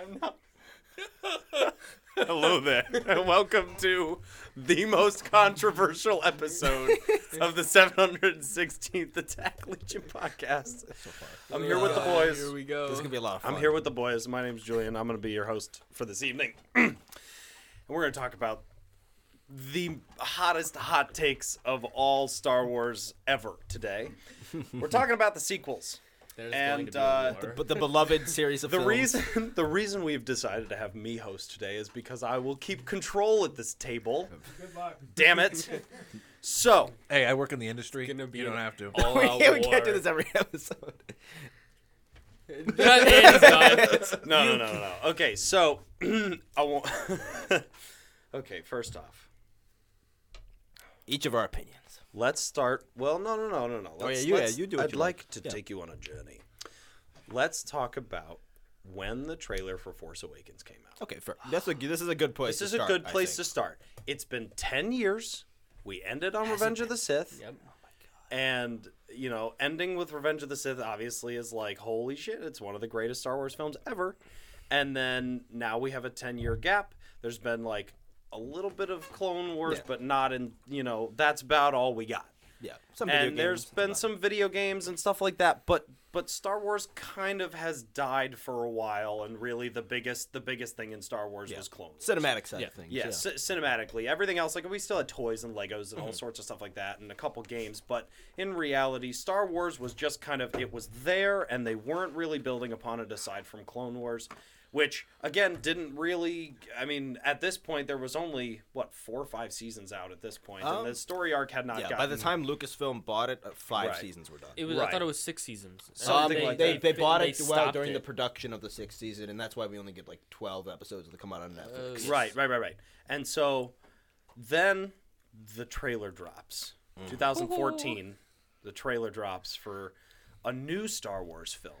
Is it time now? Hello there, and welcome to the most controversial episode of the 716th Attack Legion podcast. I'm here with the boys. Here we go. This is gonna be a lot of fun. I'm here with the boys. My name's Julian. I'm going to be your host for this evening. and we're going to talk about the hottest hot takes of all Star Wars ever today. We're talking about the sequels. There's going to And be uh, a war. The beloved series of the films. reason the reason we've decided to have me host today is because I will keep control at this table. Good luck. Damn it. So, Hey, I work in the industry. Gonna be you don't have to. all we, out we can't do this every episode. That is no, no, no, no, no. Okay, so I won't Okay, first off, Each of our opinions. Let's start. Well, no, no, no, no, no. Oh, Let's, yeah, you- yeah, you do I'd you like like. to Yeah. take you on a journey. Let's talk about when the trailer for Force Awakens came out. Okay, fair. That's a this is a good place. This is to a start, good place to start. It's been 10 years. We ended on Revenge of the Sith. Yep. Oh and, you know, ending with Revenge of the Sith obviously is like, holy shit, it's one of the greatest Star Wars films ever. And then now we have a 10 year gap. There's been like a little bit of Clone Wars, Yeah. but not in, you know, that's about all we got. Yeah, some video And there's games, been but- some video games and stuff like that, but but Star Wars kind of has died for a while and really the biggest the biggest thing in Star Wars was Clone Wars. cinematic side Yeah. of things. Yeah, c- cinematically. Everything else, like we still had toys and Legos and all Mm-hmm. sorts of stuff like that, and a couple games. But in reality, Star Wars was just kind of it was there, and they weren't really building upon it aside from Clone Wars, which again didn't really. I mean, at this point, there was only what four or five seasons out at this point, Um, and the story arc had not. yeah. gotten, By the time Lucasfilm bought it, uh, five Right. seasons were done. It was. I thought it was six seasons. And Something Um, like they, that. they bought they it well stopped during the production of the sixth season, and that's why we only get like twelve episodes that come out on Netflix. Uh, Right, right, right, right. And so then the trailer drops. 2014, the trailer drops for a new Star Wars film.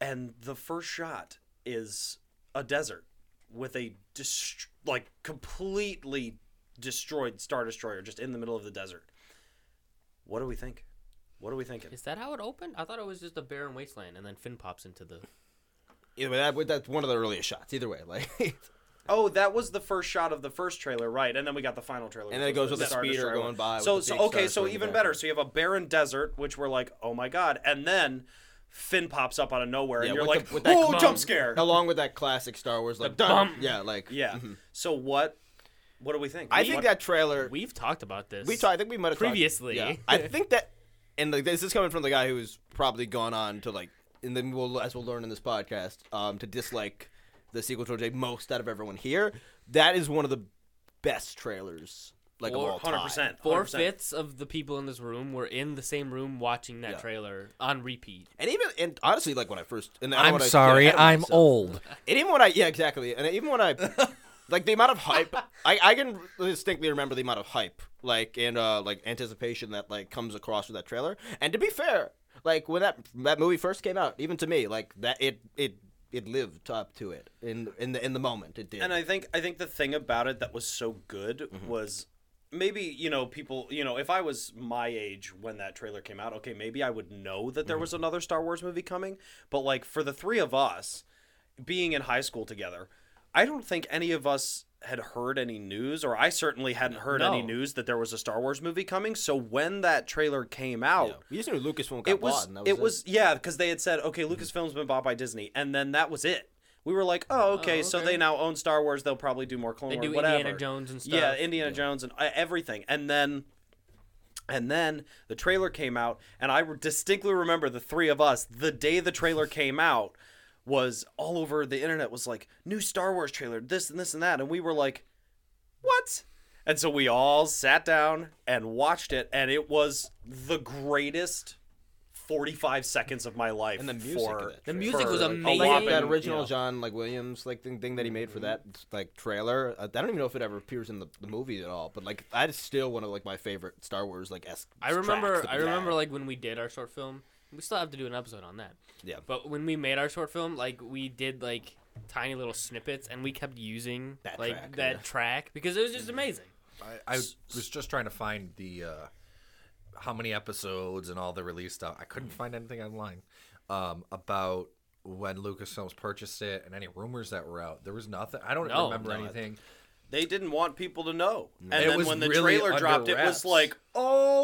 And the first shot is a desert with a dest- like completely destroyed star destroyer just in the middle of the desert. What do we think? What are we thinking? Is that how it opened? I thought it was just a barren wasteland, and then Finn pops into the. Either way, that, that's one of the earliest shots. Either way, like, Oh, that was the first shot of the first trailer, right? And then we got the final trailer. And then it goes with the Star speeder Destroyer going by So, so okay, so Destroyer in the even better. So you have a barren desert, which we're like, oh my god, and then Finn pops up out of nowhere, yeah, and you're like, the- oh, jump scare. along with that classic Star Wars, like, bum. yeah, like, Yeah. mhm. So what? What do we think? I What- think that trailer. We've talked about this. We talked. I think we might have talked- Previously. yeah. I think that, and like this is coming from the guy who's probably gone on to like, and then we'll as we'll learn in this podcast, um, to dislike the sequel trilogy most out of everyone here. That is one of the best trailers like of all time. 100%. Four 100%. fifths of the people in this room were in the same room watching that Yeah. trailer on repeat. And even and honestly, like when I first, and I don't I'm sorry, ahead of I'm myself. old. And even when I, yeah, exactly. And even when I, like the amount of hype, I, I can distinctly remember the amount of hype, like and uh, like anticipation that like comes across with that trailer. And to be fair, like when that that movie first came out, even to me, like that it it it lived up to it in in the in the moment. It did. And I think I think the thing about it that was so good Mm-hmm. was maybe you know people you know if I was my age when that trailer came out, okay, maybe I would know that there Mm-hmm. was another Star Wars movie coming. But like for the three of us being in high school together, I don't think any of us had heard any news, or I certainly hadn't heard any news that there was a Star Wars movie coming. So when that trailer came out, yeah. we just knew Lucasfilm got it was, bought, and that was it was yeah because they had said okay lucasfilm's been bought by disney and then that was it we were like oh okay, Oh, so they now own star wars they'll probably do more clone They wars do whatever Indiana Jones and stuff. yeah indiana jones and uh, everything and then And then the trailer came out, and I distinctly remember the three of us, the day the trailer came out, was all over the internet, was like, new Star Wars trailer, this and this and that. And we were like, what? And so we all sat down and watched it, and it was the greatest 45 seconds of my life. And the music for, of. The music for was a amazing. Like that original know, John like Williams like thing, thing that he made for that like trailer. Uh, I don't even know if it ever appears in the, the movie at all. But like that is still one of like my favorite Star Wars like esque. I remember. I remember had. like when we did our short film. We still have to do an episode on that. Yeah. But when we made our short film, like we did like tiny little snippets, and we kept using That like track, that yeah. track because it was just amazing. I, I was just trying to find the uh, how many episodes and all the release stuff. I couldn't find anything online um, about when Lucasfilms purchased it and any rumors that were out. There was nothing. I don't No, remember no, I- anything. They didn't want people to know. And It then was when the really trailer under dropped, it was wraps. like,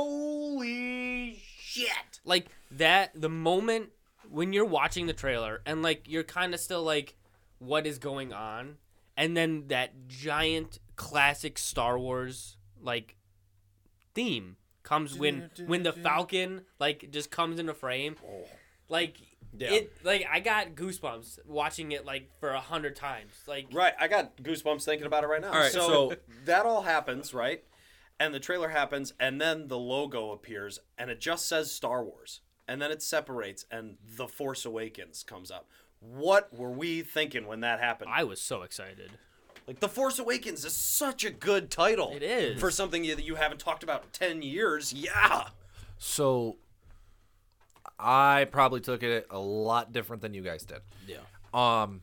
holy shit. Like that, the moment when you're watching the trailer and like you're kind of still like, what is going on? And then that giant classic Star Wars like theme comes when when the Falcon like just comes into frame. Oh. Like Yeah. it, like I got goosebumps watching it like for a hundred times. Like Right, I got goosebumps thinking about it right now. All right, so, so- that all happens, right? And the trailer happens, and then the logo appears, and it just says Star Wars, and then it separates, and The Force Awakens comes up. What were we thinking when that happened? I was so excited. Like The Force Awakens is such a good title. It is. for something that you haven't talked about in ten years. Yeah, So I probably took it a lot different than you guys did. Yeah. Um,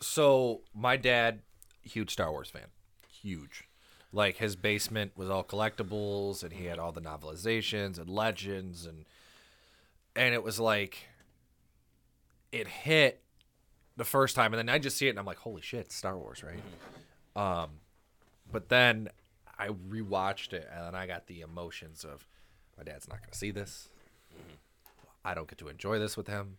so my dad, huge Star Wars fan, huge. Like his basement was all collectibles, and he had all the novelizations and legends, and and it was like it hit the first time, and then I just see it, and I'm like, holy shit, Star Wars, right? Um, but then I rewatched it, and then I got the emotions of my dad's not going to see this. I don't get to enjoy this with him.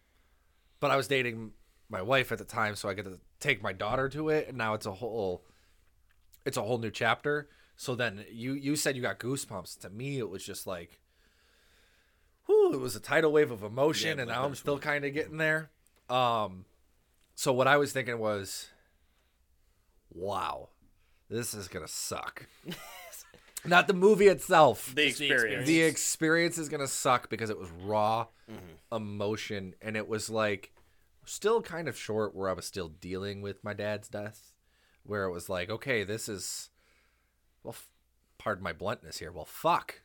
But I was dating my wife at the time, so I get to take my daughter to it, and now it's a whole, it's a whole new chapter. So then you you said you got goosebumps. To me, it was just like, whew, it was a tidal wave of emotion, Yeah, and now I'm still kind of getting there. Um, so what I was thinking was, wow, this is gonna suck. Not the movie itself. the experience. The experience is gonna suck because it was raw Mm-hmm. emotion, and it was like still kind of short where I was still dealing with my dad's death, where it was like, okay, this is, well, f- pardon my bluntness here. Well, fuck.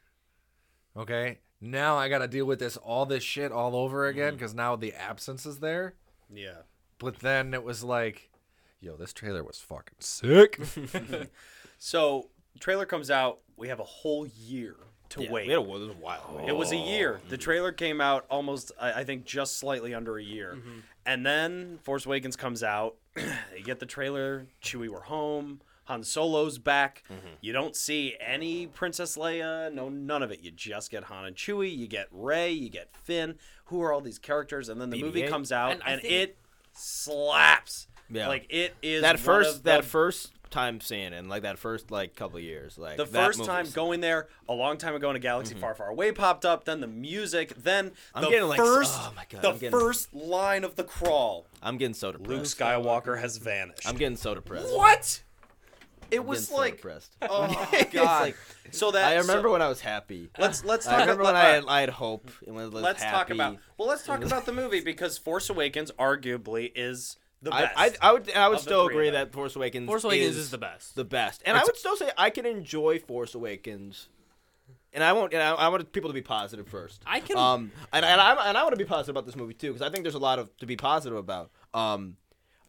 Okay, now I got to deal with this all this shit all over again Mm-hmm. because now the absence is there. yeah. But then it was like, yo, this trailer was fucking sick. So trailer comes out. We have a whole year to Yeah, wait. we had a, it was a while. wait. It was a year. The trailer came out almost, I I think, just slightly under a year. Mm-hmm. And then Force Awakens comes out. you get the trailer. Chewie, we're home. Han Solo's back. Mm-hmm. You don't see any Princess Leia. No, none of it. You just get Han and Chewie. You get Rey. You get Finn. Who are all these characters? And then the movie BB-8. comes out, And I and, think- it slaps. Yeah. Like it is that first that first time seeing it, and like that first like couple years, like the first time going there, a long time ago in a galaxy mm-hmm. far, far away popped up. Then the music. Then I'm the getting, like, first, oh my God, the getting- first line of the crawl. I'm getting so depressed. Luke Skywalker has vanished. I'm getting so depressed. what? It was like, depressed. oh my god. like- so that I remember so- when I was happy. let's let's I talk remember about, when I had, I had hope. And when I was let's talk about well, let's talk about the movie because Force Awakens arguably is the best. I, I would I would still agree that Force Awakens Force Awakens is, is the best. the best, and I would still say I can enjoy Force Awakens. And I won't. And I, I want people to be positive first. I can- Um. And, and I and I want to be positive about this movie too because I think there's a lot of to be positive about. Um.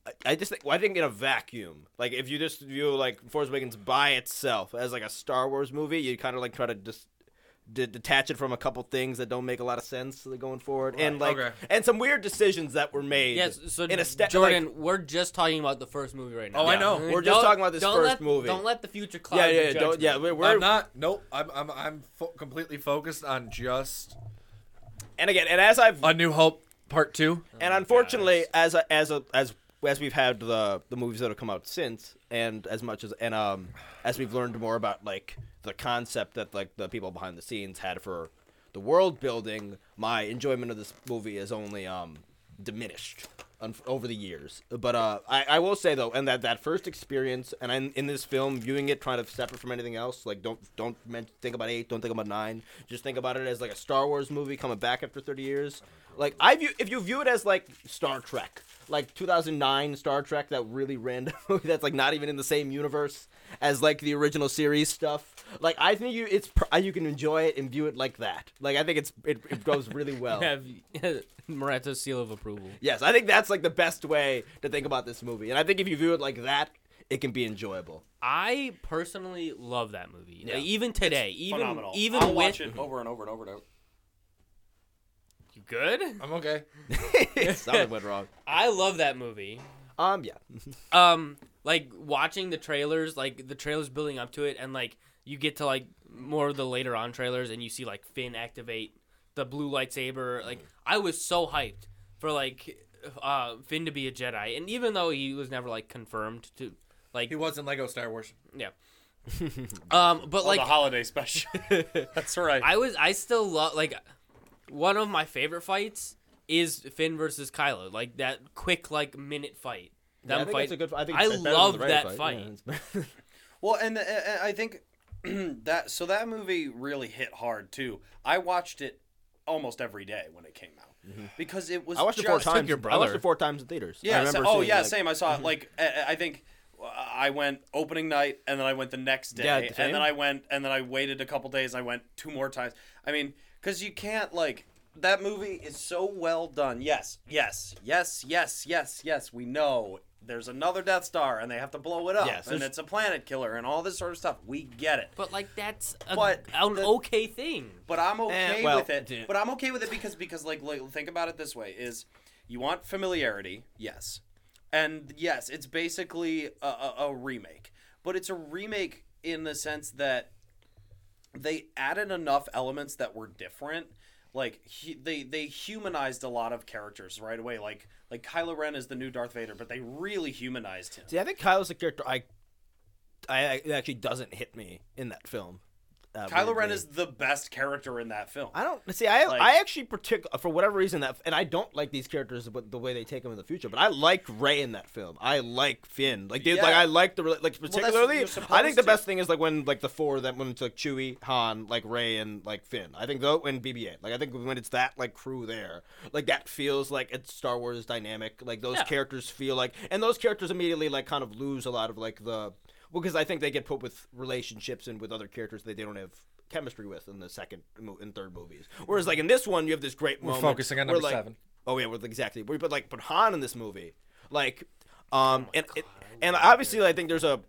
I- I just think well, I think in a vacuum, like if you just view like Force Awakens by itself as like a Star Wars movie, you kind of like try to just de- detach it from a couple things that don't make a lot of sense going forward, and like okay. and some weird decisions that were made. Yes, so in a sta- Jordan, like- we're just talking about the first movie right now. Oh, I know. We're just Don't- talking about this don't first let- movie. Don't let the future cloud yeah, yeah, your yeah, don't, yeah. We're, we're I'm not. Nope. I'm. I'm. I'm fo- completely focused on just and again, and as I've A New Hope Part Two. and unfortunately, oh as a, as a, as as we've had the the movies that have come out since, and as much as and um as we've learned more about like the concept that like the people behind the scenes had for the world building, my enjoyment of this movie is only um diminished un- over the years. But uh, I, I will say though, and that that first experience, and in, in this film, viewing it, trying to separate from anything else, like don't don't think about eight, don't think about nine, just think about it as like a Star Wars movie coming back after thirty years. Like I view, if you view it as like Star Trek, like 2009 Star Trek, that really random movie that's like not even in the same universe as like the original series stuff. Like I think you, it's pr- you can enjoy it and view it like that. Like I think it's it, it goes really well. Have Morato's seal of approval. Yes, I think that's like the best way to think about this movie. And I think if you view it like that, it can be enjoyable. I personally love that movie. Yeah. Like, even today, even Phenomenal. even I'll with watch it over and over and over and over. You good. I'm okay. Something went wrong. I love that movie. Um, yeah. Um, like watching the trailers, like the trailers building up to it, and like you get to like more of the later on trailers, and you see like Finn activate the blue lightsaber. Like I was so hyped for like uh Finn to be a Jedi, and even though he was never like confirmed to like He was in Lego Star Wars. yeah. um, but Oh, like the holiday special. That's right. I was I still love like one of my favorite fights is Finn versus Kylo. Like that quick like minute fight. Yeah, Them I think fight. it's a good. I think I it's love that Yeah, fight. it's- Well, and, uh, uh, I think that so that movie really hit hard too. I watched it almost every day when it came out because it was. I watched it four times. your I watched it four times in theaters. I Yeah. remember so- oh yeah, like- same. I saw it like I I think uh, I went opening night and then I went the next day Yeah, the and then I went and then I waited a couple days. I went two more times. I mean, because you can't like that movie is so well done. Yes, yes, yes, yes, yes, yes. We know there's another Death Star and they have to blow it up Yes, and there's- it's a planet killer and all this sort of stuff. We get it. But like that's a, But an the- okay thing. But I'm okay Eh, well, with it. d- But I'm okay with it because because like, like think about it this way: is you want familiarity, yes, and yes, it's basically a, a, a remake, but it's a remake in the sense that they added enough elements that were different. Like he, they they humanized a lot of characters right away. Like like Kylo Ren is the new Darth Vader, but they really humanized him. See, I think Kylo's a character I, I it actually doesn't hit me in that film. Uh, Kylo Ren is the best character in that film. I don't see. I Like- I actually partic for whatever reason that, and I don't like these characters, but the way they take them in the future. But I like Rey in that film. I like Finn. Like, dude, like I like the like particularly. you're I think the to. best thing is like when like the four that when it's like Chewie, Han, like Rey, and like Finn. I think though and BB-8. Like I think when it's that like crew there, like that feels like it's Star Wars dynamic. Like those Yeah. characters feel like, and those characters immediately like kind of lose a lot of like the. Well, because I think they get put with relationships and with other characters that they don't have chemistry with in the second mo- and third movies. Whereas like in this one, you have this great We're moment. focusing on where, number like- seven. Oh yeah, well, exactly. But but, like but Han in this movie, like, um, and it, and obviously I think there's a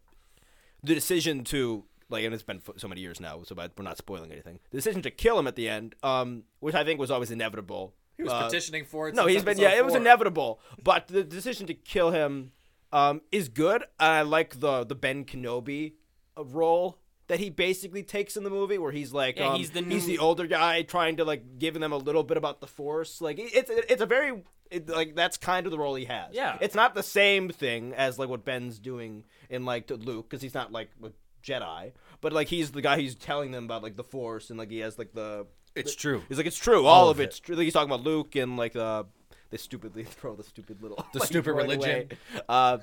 the decision to like, and it's been so many years now, so we're not spoiling anything. The decision to kill him at the end, um, which I think was always inevitable. He was Uh, petitioning for it. no, he's been episode yeah, it was inevitable. But the decision to kill him um, is good. I like the the Ben Kenobi uh, role that he basically takes in the movie, where he's like, Yeah, um, he's the he's the older guy trying to like giving them a little bit about the Force. Like it's it's a very it, like that's kind of the role he has. Yeah. it's not the same thing as like what Ben's doing in like to Luke because he's not like a Jedi, but like he's the guy who's telling them about like the Force and like he has like the It's true. He's like, it's true. All, All of of it's true. Like, he's talking about Luke and like uh, they stupidly throw the stupid little The stupid religion. Uh,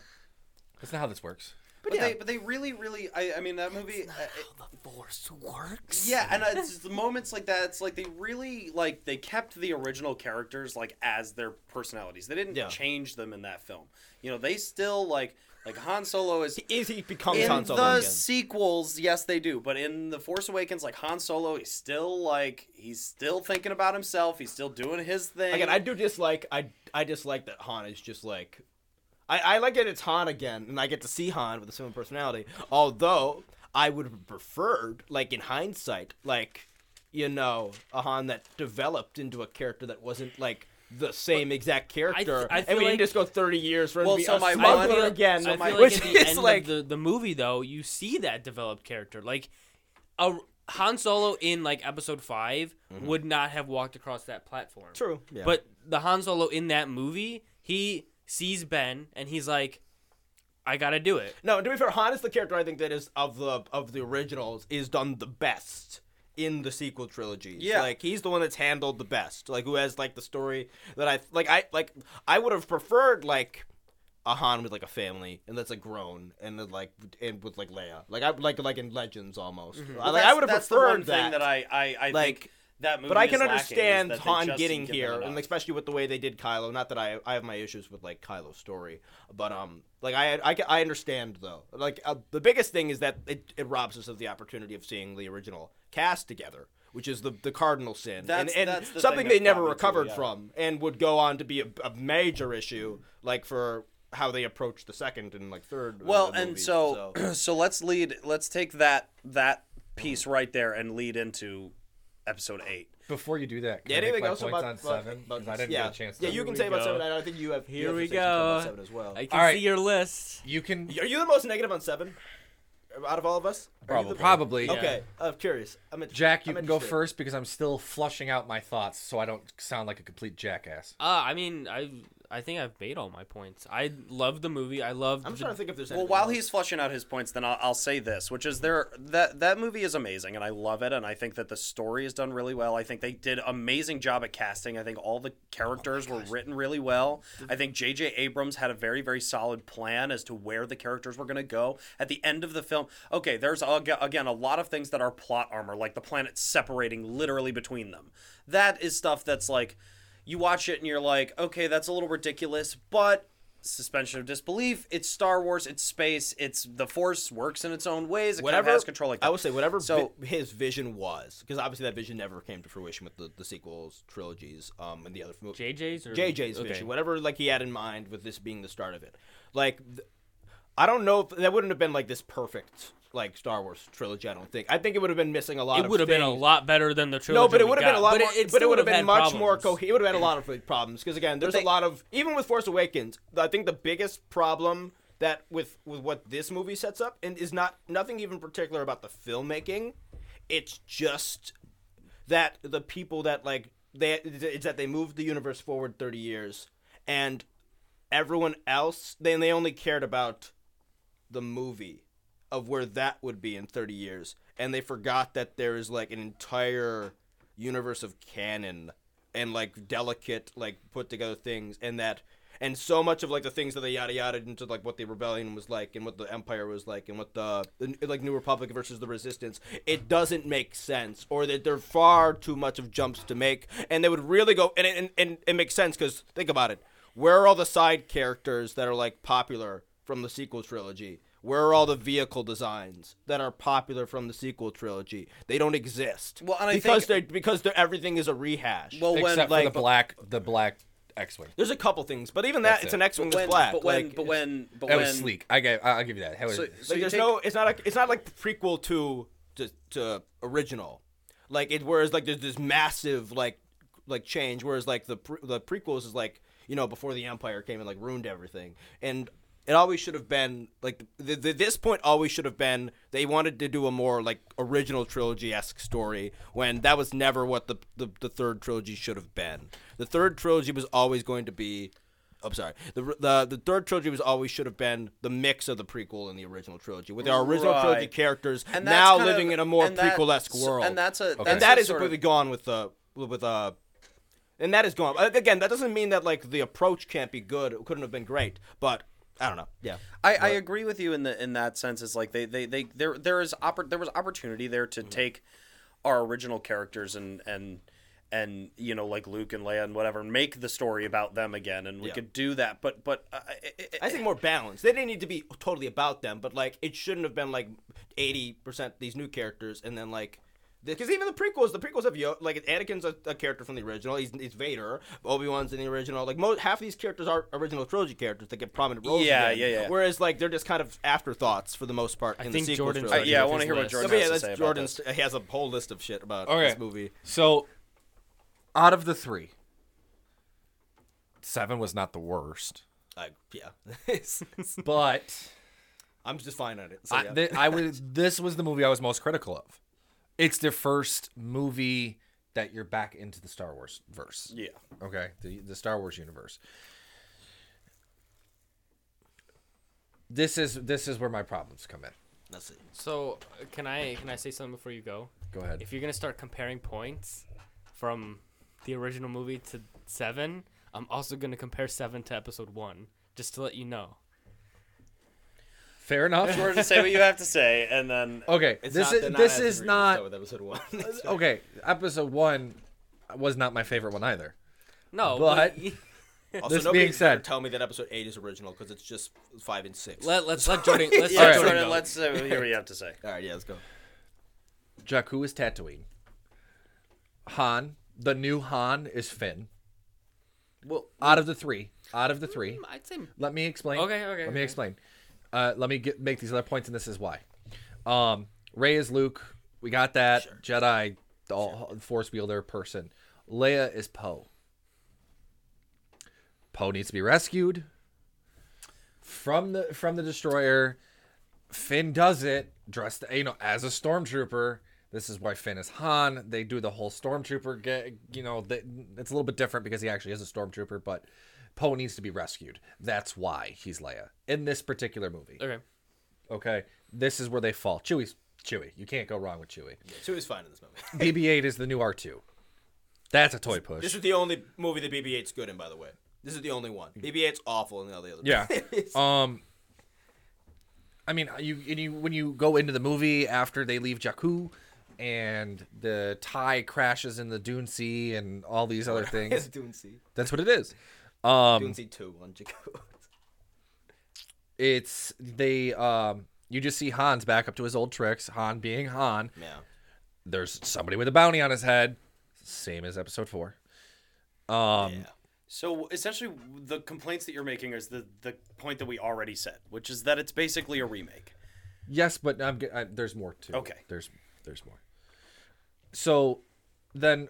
That's not how this works. But, yeah. they but they really really I, I mean that movie. uh, it- The Force works. Yeah, and it's just the moments like that. It's like they really like they kept the original characters like as their personalities. They didn't Yeah. change them in that film. You know, they still like like Han Solo is. is he becomes In Han Solo the again? sequels, yes, they do. But in the Force Awakens, like Han Solo, he's still like he's still thinking about himself. He's still doing his thing. Again, I do dislike. I I dislike that Han is just like. I, I like that it's Han again, and I get to see Han with a similar personality. Although I would have preferred, like in hindsight, like you know, a Han that developed into a character that wasn't like the same exact character, I and feel we like- didn't just go thirty years for him Well, to be so a my smuggler one- again, so I my- feel which like at the is end like of the, the movie though, you see that developed character. Like a Han Solo in like episode 5 would not have walked across that platform. Mm-hmm. true, yeah. But the Han Solo in that movie, he sees Ben and he's like, I gotta do it. No, to be fair, Han is the character I think that is of the of the originals is done the best in the sequel trilogy. Yeah. like he's the one that's handled the best. Like who has like the story that I like. I like. I would have preferred like a Han with like a family and that's like grown and then like and with like Leia. Like I like like in Legends almost. Well, like I would have preferred the one that. thing that I I, I Like, think that movie but I can understand Han getting here, and especially with the way they did Kylo. Not that I I have my issues with like Kylo's story, but um, like I I, I understand though. Like uh, the biggest thing is that it, it robs us of the opportunity of seeing the original cast together, which is the the cardinal sin, That's- and, and that's the something they never brought me to it, recovered yeah. from, and would go on to be a, a major issue, like for how they approached the second and like third. Well, and movies, so so let's lead. Let's take that that piece right there and lead into episode eight. Before you do that, can Yeah, I make anything my else about, on about- seven? about- I didn't yeah. get a chance. Yeah, you can we say about go. seven. and I think you have. you Here have we to say about go. Seven as well. I can All right. see your list. You can Are you the most negative on seven? Out of all of us? Are you the- probably. Okay, I'm curious. I'm in- Jack, you I'm can go interested. first because I'm still flushing out my thoughts, so I don't sound like a complete jackass. Uh, I mean, I I think I've made all my points. I love the movie. I love. I'm trying to think if there's. Well, while else. he's flushing out his points, then I'll, I'll say this, which is there that that movie is amazing, and I love it, and I think that the story is done really well. I think they did amazing job at casting. I think all the characters oh were written really well. I think J.J. Abrams had a very very solid plan as to where the characters were going to go at the end of the film. Okay, there's again a lot of things that are plot armor, like the planet separating literally between them. That is stuff that's like you watch it and you're like, okay, that's a little ridiculous, but suspension of disbelief. It's Star Wars. It's space. It's the Force works in its own ways. It whatever kind of has control like that. I would say whatever So- vi- his vision was, because obviously that vision never came to fruition with the, the sequels, trilogies, um, and the other movies. JJ's or JJ's okay. vision, whatever like he had in mind with this being the start of it. Like, th- I don't know if that wouldn't have been like this perfect like Star Wars trilogy. I don't think. I think it would have been missing a lot. Of It would have been a lot better than the trilogy. No, but it would have been a lot But more. it, it but it would have been had much more problems. coherent. It would have had a lot of problems because again, there's they- a lot of even with Force Awakens. I think the biggest problem that with with what this movie sets up and is not nothing even particular about the filmmaking. It's just that the people that like they it's that they moved the universe forward 30 years and everyone else then they only cared about the movie of where that would be in 30 years and they forgot that there is like an entire universe of canon and like delicate like put together things and that and so much of like the things that they yada yada into like what the rebellion was like and what the empire was like and what the, like new republic versus the resistance it doesn't make sense or that they're far too much of jumps to make and they would really go and and, and it makes sense because think about it. Where are all the side characters that are like popular from the sequel trilogy where are all the vehicle designs that are popular from the sequel trilogy? They don't exist. Well, and I because think- they because they're, everything is a rehash. well, when Except like- for the black, the black X-wing. there's a couple things, but even that That's it's it. an X-wing when, that's black. but when like, but when but That when was sleek. I gave, I'll give you that. That was- So, so like you there's take- no it's not like it's not like prequel to to, to original like it whereas like there's this massive like like change whereas like the pre- the prequels is like you know before the empire came and like ruined everything and it always should have been like the, the, this point always should have been they wanted to do a more like original trilogy-esque story when that was never what the, the the third trilogy should have been the third trilogy was always going to be I'm sorry. The, the the third trilogy was always should have been the mix of the prequel and the original trilogy, with our original trilogy characters And now living of- in a more and prequel-esque so- world. and that's a Okay. that's and that a is sort of- completely gone with the with uh, and that is gone. Again, that doesn't mean that like the approach can't be good. It couldn't have been great, but I don't know. Yeah. I, I agree with you in the in that sense. It's like they they, they there there is oppor- there was opportunity there to take our original characters and and and you know like Luke and Leia and whatever and make the story about them again and we Yeah. could do that. But but uh, it, I think more balanced. They didn't need to be totally about them, but like it shouldn't have been like eighty percent these new characters, and then like because even the prequels, the prequels have Yo- like Anakin's a, a character from the original. He's, he's Vader. Obi Wan's in the original. Like most half of these characters are original trilogy characters that get prominent roles. Yeah, again. yeah, yeah. Whereas like they're just kind of afterthoughts for the most part in think the sequel Jordan's Uh, yeah, I want to his hear what list. Jordan but yeah, has to that's say about Jordan's. this. He has a whole list of shit about Okay. this movie. So, out of the three, seven was not the worst, I, yeah, but I'm just fine at it. So, I, th- I was. This was the movie I was most critical of. It's the first movie that you're back into the Star Wars verse. Yeah. Okay, the the Star Wars universe. this is this is where my problems come in. Let's see. So uh, can I can I say something before you go? Go ahead. If you're gonna start comparing points from the original movie to seven, I'm also gonna compare seven to episode one, just to let you know. Fair enough. Sure to say what you have to say, and then Okay, It's this not- is they're this is not episode one. okay. Episode one was not my favorite one either. No, But- Also, This being said- tell me that episode eight is original because it's just five and six. let let's let Jordan let's yeah, let Jordan Jordan, let's uh, hear what you have to say. All right, yeah, let's go. Jakku is Tatooine. Han, the new Han is Finn. Well, Out of the three, out of the three, I'd say let me explain. Okay, okay, Let me okay. explain. Uh, let me get make these other points, and this is why. Um, Rey is Luke. We got that Jedi, all Force wielder person. Leia is Poe. Poe needs to be rescued from the from the destroyer. Finn does it dressed, you know, as a stormtrooper. This is why Finn is Han. They do the whole stormtrooper get, you know, the, it's a little bit different because he actually is a stormtrooper, but Poe needs to be rescued. That's why he's Leia in this particular movie. okay. Okay, this is where they fall. Chewie's Chewie. You can't go wrong with Chewie. Chewie's fine in this movie. BB-8 is the new R2. That's a toy push. This is the only movie that BB-8's good in, by the way. This is the only one. BB-8's awful in all the other. Yeah. Um. I mean, you, and you when you go into the movie after they leave Jakku, and the tie crashes in the Dune Sea and all these other It's things. Dune Sea. That's what it is. Um, Dune Sea two on Jakku. it's they um you just see Han's back up to his old tricks. Han being Han. yeah. There's somebody with a bounty on his head, same as episode four. Um, yeah. So essentially, the complaints that you're making is the the point that we already said, which is that it's basically a remake. Yes, but I'm, I, there's more too. Okay. There's there's more. So then,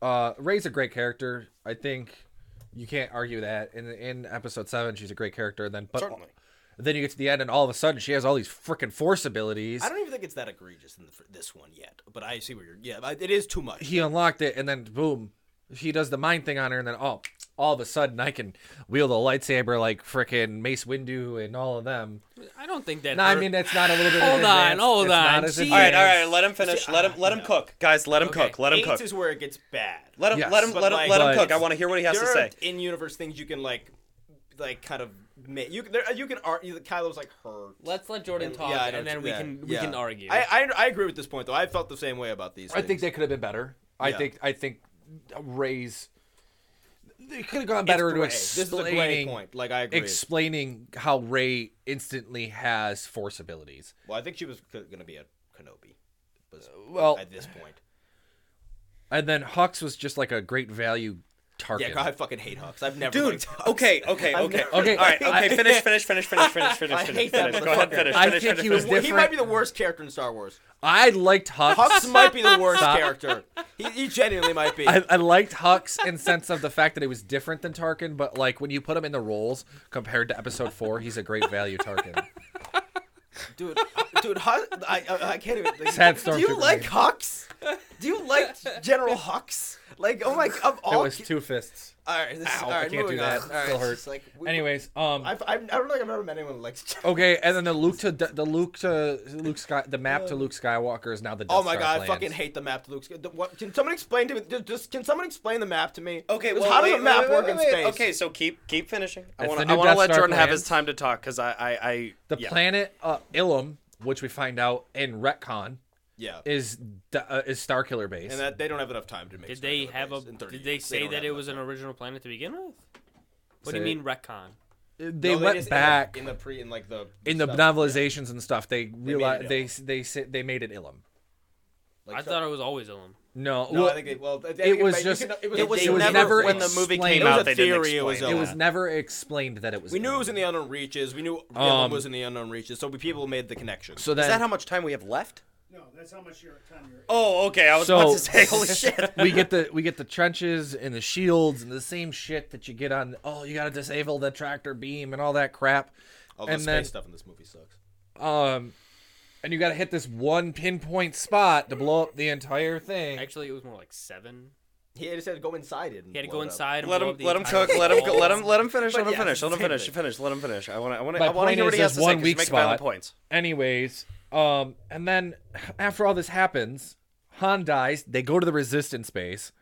uh, Rey's a great character. I think you can't argue that. In in episode seven, she's a great character. Then, but Certainly. then you get to the end, and all of a sudden, she has all these freaking force abilities. I don't even think it's that egregious in the, this one yet, but I see where you're. Yeah, it is too much. He unlocked it, and then boom, he does the mind thing on her, and then oh, all of a sudden, I can wield a lightsaber like freaking Mace Windu and all of them. I don't think that. No, I hurt- mean that's not a little bit. Hold on, hold It's on, as jeez. All right, all Let him finish. Let him let him cook, guys. Let him Okay, cook. Let him Eight cook. is where it gets bad. Let him Yes. let him But let him like- let him But- cook. I want to hear what he has there to say. are in-universe things you can like, like kind of make. You can there, you can argue that Kylo's like hurt. Let's let Jordan talk, yeah, I know and then what we you- yeah, can we yeah. can argue. I, I I agree with this point though. I felt the same way about these. I think things. they could have been better. I Yeah. think I think Rey's they could have gone better It's to. This is a gray explaining point. Like I agree. explaining how Rey instantly has force abilities. well, I think she was going to be a Kenobi. Was, well- at this point. And then Hux was just like a great value target. Yeah, I fucking hate Hux. I've never. Dude, liked Hux. okay, okay, okay, never- Okay, All right, okay. I- Finish, finish, finish, finish, finish, finish, I finish, hate that finish. Go ahead, finish, I finish, think finish, he was finish. Well, he might be the worst character in Star Wars. I liked Hux. Hux might be the worst Stop. character. He, he genuinely might be. I, I liked Hux in sense of the fact that he was different than Tarkin, but like when you put him in the roles compared to Episode Four, he's a great value Tarkin. dude, uh, dude, Hux, I, I, I can't even. Like, Sad do you like. Hux? Do you like General Hux? Like, oh my, of all, It was two fists. all right, this, Ow, all I can't do moving that. on. All right, still it's hurts. like, we- Anyways, um, I've, I've, I don't think I've ever met anyone who likes. General okay, and then the Luke to the Luke to Luke Sky, the map to Luke Skywalker is now the. Death Oh my Star god, I fucking hate the map to Luke. The, what, can someone explain to me? Just, just can someone explain the map to me? Okay, 'Cause well, how does wait, a map wait, work wait, in space? Okay, so keep keep finishing. I That's want to I want to let Star Jordan have his time to talk because I I, I The yeah. planet uh, Ilum, which we find out in retcon, Yeah, is the- uh, is Starkiller base. and that they don't have enough time to make. did they Starkiller have a? Base in 30 Did they years. say don't that have it enough was an time. original planet to begin with? What Say do you it. mean retcon? they No, went just- back in the, in the pre in like the in the stuff, novelizations and stuff. They made realized it they Ilum. they they they made it Ilum. Like, I thought it was always Ilum. No, No, well, I think they, well, I think it was might- you just- can- it was- it was never when the movie explained. came It was out. They didn't theory, it was explain it was never explained that it was. We knew it Ilum. was in the unknown reaches. We knew Um, Ilum was in the unknown reaches, so we, people made the connection. So Is that how much time we have left? No, that's how much your time you're. Oh, okay. I was So- about to say, holy shit. we get the we get the trenches and the shields and the same shit that you get on. Oh, you got to disable the tractor beam and all that crap. All the and space then- stuff in this movie sucks. Um, and you got to hit this one pinpoint spot to blow up the entire thing. Actually, it was more like seven. He just had to go inside it. and He had to go inside. And Let him let him cook. Let him wall. let him let him finish. Let him yes, finish. Let him it's the same finish. Finish. Let him finish. I want to. I want to. My I want to point hear what is he has there's to say. weak valid spot. points. Anyways, um, and then after all this happens, Han dies. They go to the resistance base.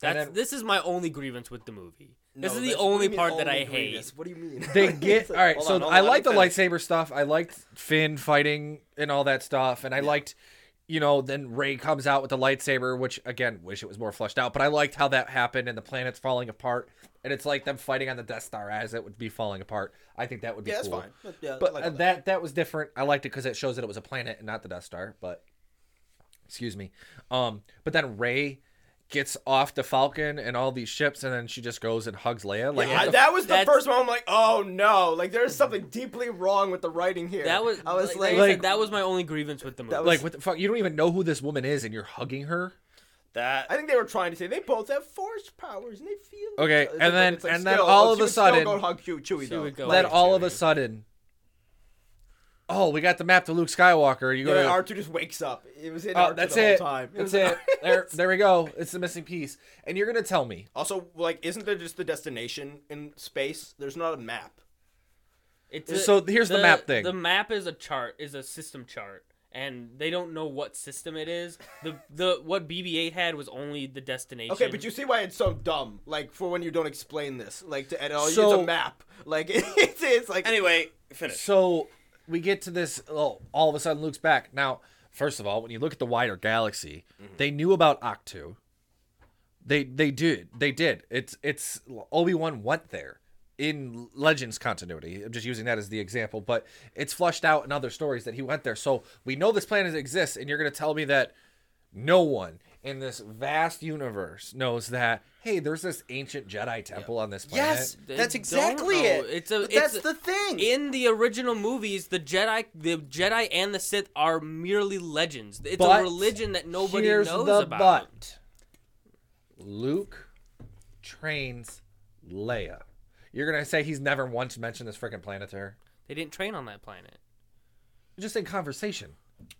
That's, then- this is my only grievance with the movie. No, this is the that's- what only part that only I hate. What do you mean? They get all right. Hold so on, I on, like the finish. lightsaber stuff. I liked Finn fighting and all that stuff, and I liked, you know, then Rey comes out with the lightsaber, which again, wish it was more fleshed out. But I liked how that happened, and the planet's falling apart, and it's like them fighting on the Death Star as it would be falling apart. I think that would be yeah, that's fine. But, yeah, But like uh, all that that was different. I liked it because it shows that it was a planet and not the Death Star. But excuse me. Um, but then Rey gets off the Falcon and all these ships, and then she just goes and hugs Leia. Like Yeah, I- the that was the first moment. I'm like, oh no, like there's something deeply wrong with the writing here. That was I was like, like, I said, like- that was my only grievance with the movie. Was- like what the fuck? You don't even know who this woman is, and you're hugging her. That I think they were trying to say they both have force powers and they feel. Okay, each and then- like- it's like and then all of a sudden- go hug Chewie, Chewie She though. would go Like, then all of a Chewie. sudden, oh, we got the map to Luke Skywalker. You go. yeah, to, R two just wakes up. It was in oh, R2 that's the it. whole time. That's it. There, there we go. It's the missing piece. And you're gonna tell me Also, like, isn't there just the destination in space? There's not a map. It's So here's the map thing. The map is a chart, is a system chart, and they don't know what system it is. The the what BB-8 had was only the destination. Okay, but you see why it's so dumb. Like for when you don't explain this, like to and all oh, it's So- a map. Like it's, it's like anyway. Finish. So we get to this. Oh, all of a sudden, Luke's back. Now, first of all, when you look at the wider galaxy, mm-hmm. they knew about Ahch-To. They they did they did. It's it's Obi Wan went there in Legends continuity. I'm just using that as the example, but it's flushed out in other stories that he went there. So we know this planet exists, and you're gonna tell me that no one in this vast universe knows that. Hey, there's this ancient Jedi temple on this planet. yes, They that's exactly it. It's a- it's that's a- the thing. in the original movies, the Jedi, the Jedi and the Sith are merely legends. It's But a religion that nobody Here's knows the about. but. Luke trains Leia. You're gonna say he's never once mentioned this freaking planet to her? They didn't train on that planet. Just in conversation.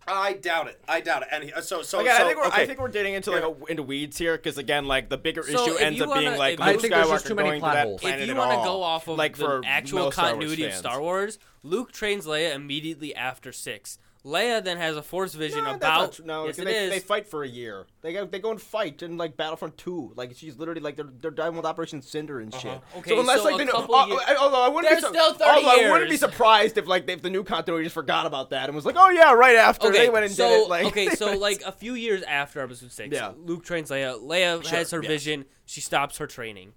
I doubt it. I doubt it. And he, uh, so so Again, so I think we're okay. I think we're getting into like a, into weeds here because again, like the bigger So issue if ends you up being wanna- like if Luke you- I think there's just Skywalker too many going to plot that holes. planet if you at want to all. go off of like the for actual most Star Wars continuity of fans. Star Wars, Luke trains Leia immediately after six. Leia then has a Force vision No, about. no, yes, it they, is. they fight for a year. They go they go and fight in like Battlefront Two. Like she's literally like they're they're done with Operation Cinder and shit. Uh-huh. Okay, so unless so like the new, I- although I wouldn't There's be su- still 30 although I wouldn't be surprised if like if the new continuity just forgot about that and was like, oh yeah, right after Okay, they went and so did it. Like okay, so like a few years after Episode Six, Yeah. Luke trains Leia. Leia Sure, has her yes. vision. She stops her training.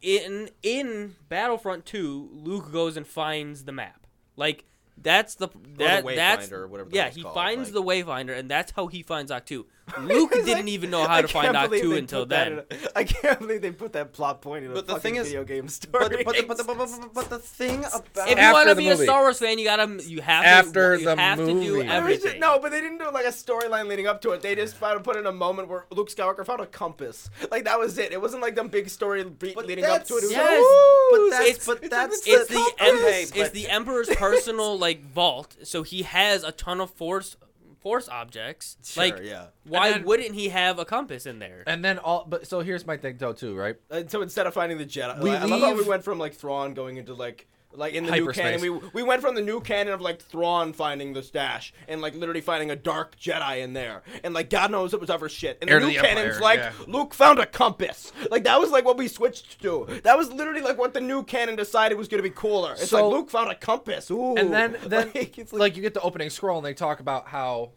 In in Battlefront Two, Luke goes and finds the map. Like that's the that that's Wayfinder or whatever the yeah. He called, finds like- the Wayfinder, and that's how he finds Ahch-To. Luke didn't like- even know how to find can't believe Ahch-To until then. in a- I can't believe they put that plot point in a the fucking thing is- video game but, story. but, but, but, but, but, but the thing about If you want to the be a. Star Wars fan, you gotta you have After to you the have to do movie. Just- everything. no, but they didn't do like a storyline leading up to it. They just found put in a moment where Luke Skywalker found a compass. Like that was it. It wasn't like them big story beat leading up to it. It was like, yes, but that's- it's- but that's- it's a the compass." it's the emperor's personal like vault so he has a ton of force force objects Sure, like yeah. why then- wouldn't he have a compass in there And then all but so here's my thing though too, right? And so instead of finding the Jedi, We like, I love how we went from like Thrawn going into like like in the new canon. We we went from the new canon of like Thrawn finding the stash and like literally finding a dark Jedi in there, and like God knows it was other shit. And Heir the to new the canon's Empire, like yeah. Luke found a compass. Like that was like what we switched to. That was literally like what the new canon decided was gonna be cooler. It's So- like Luke found a compass. Ooh. And then then like, it's like, you get the opening scroll and they talk about how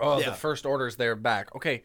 oh Yeah. the first order's there back. Okay.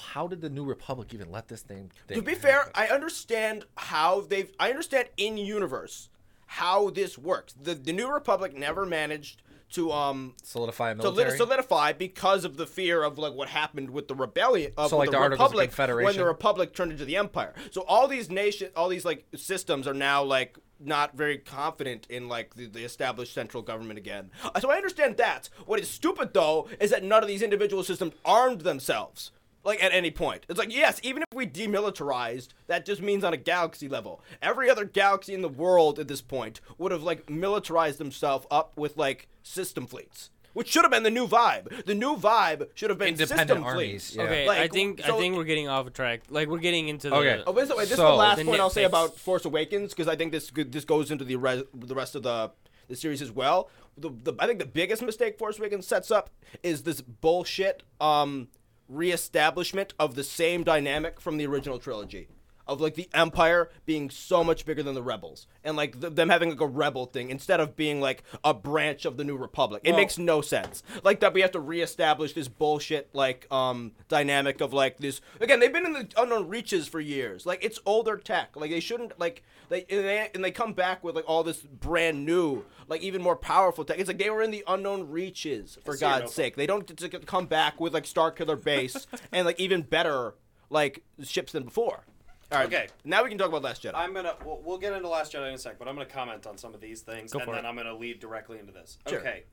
How did the New Republic even let this thing? To thing be fair, happen? I understand how they've. I understand in universe how this works. The the New Republic never managed to um solidify a military. lit- solidify because of the fear of like what happened with the rebellion of So, like, the, the Republic when the Republic turned into the Empire. So all these nation, all these like systems are now like not very confident in like the, the established central government again. So I understand that. What is stupid though is that none of these individual systems armed themselves. Like at any point, it's like yes, even if we demilitarized, that just means on a galaxy level. Every other galaxy in the world at this point would have like militarized themselves up with like system fleets. which should have been the new vibe. The new vibe should have been Independent system armies, fleet. yeah. Okay, Like, I think so- I think we're getting off track. Like we're getting into the. Okay. Oh, by the way, this is So- the last The point I'll say nitpicks. about Force Awakens because I think this this goes into the res- the rest of the the series as well. The, the I think the biggest mistake Force Awakens sets up is this bullshit um reestablishment of the same dynamic from the original trilogy. Of like the Empire being so much bigger than the Rebels, and like th- them having like a rebel thing instead of being like a branch of the New Republic. It Well- makes no sense. Like that we have to reestablish this bullshit like um dynamic of like this again. They've been in the unknown reaches for years. Like it's older tech. Like they shouldn't like they and they, and they come back with like all this brand new like even more powerful tech. It's like they were in the unknown reaches for God's notebook. sake. They don't get to come back with like Starkiller Base and like even better like ships than before. All right. Okay. Now we can talk about Last Jedi. I'm gonna. We'll, we'll get into Last Jedi in a sec, but I'm gonna comment on some of these things, Go and for then it. I'm gonna lead directly into this. Sure. Okay,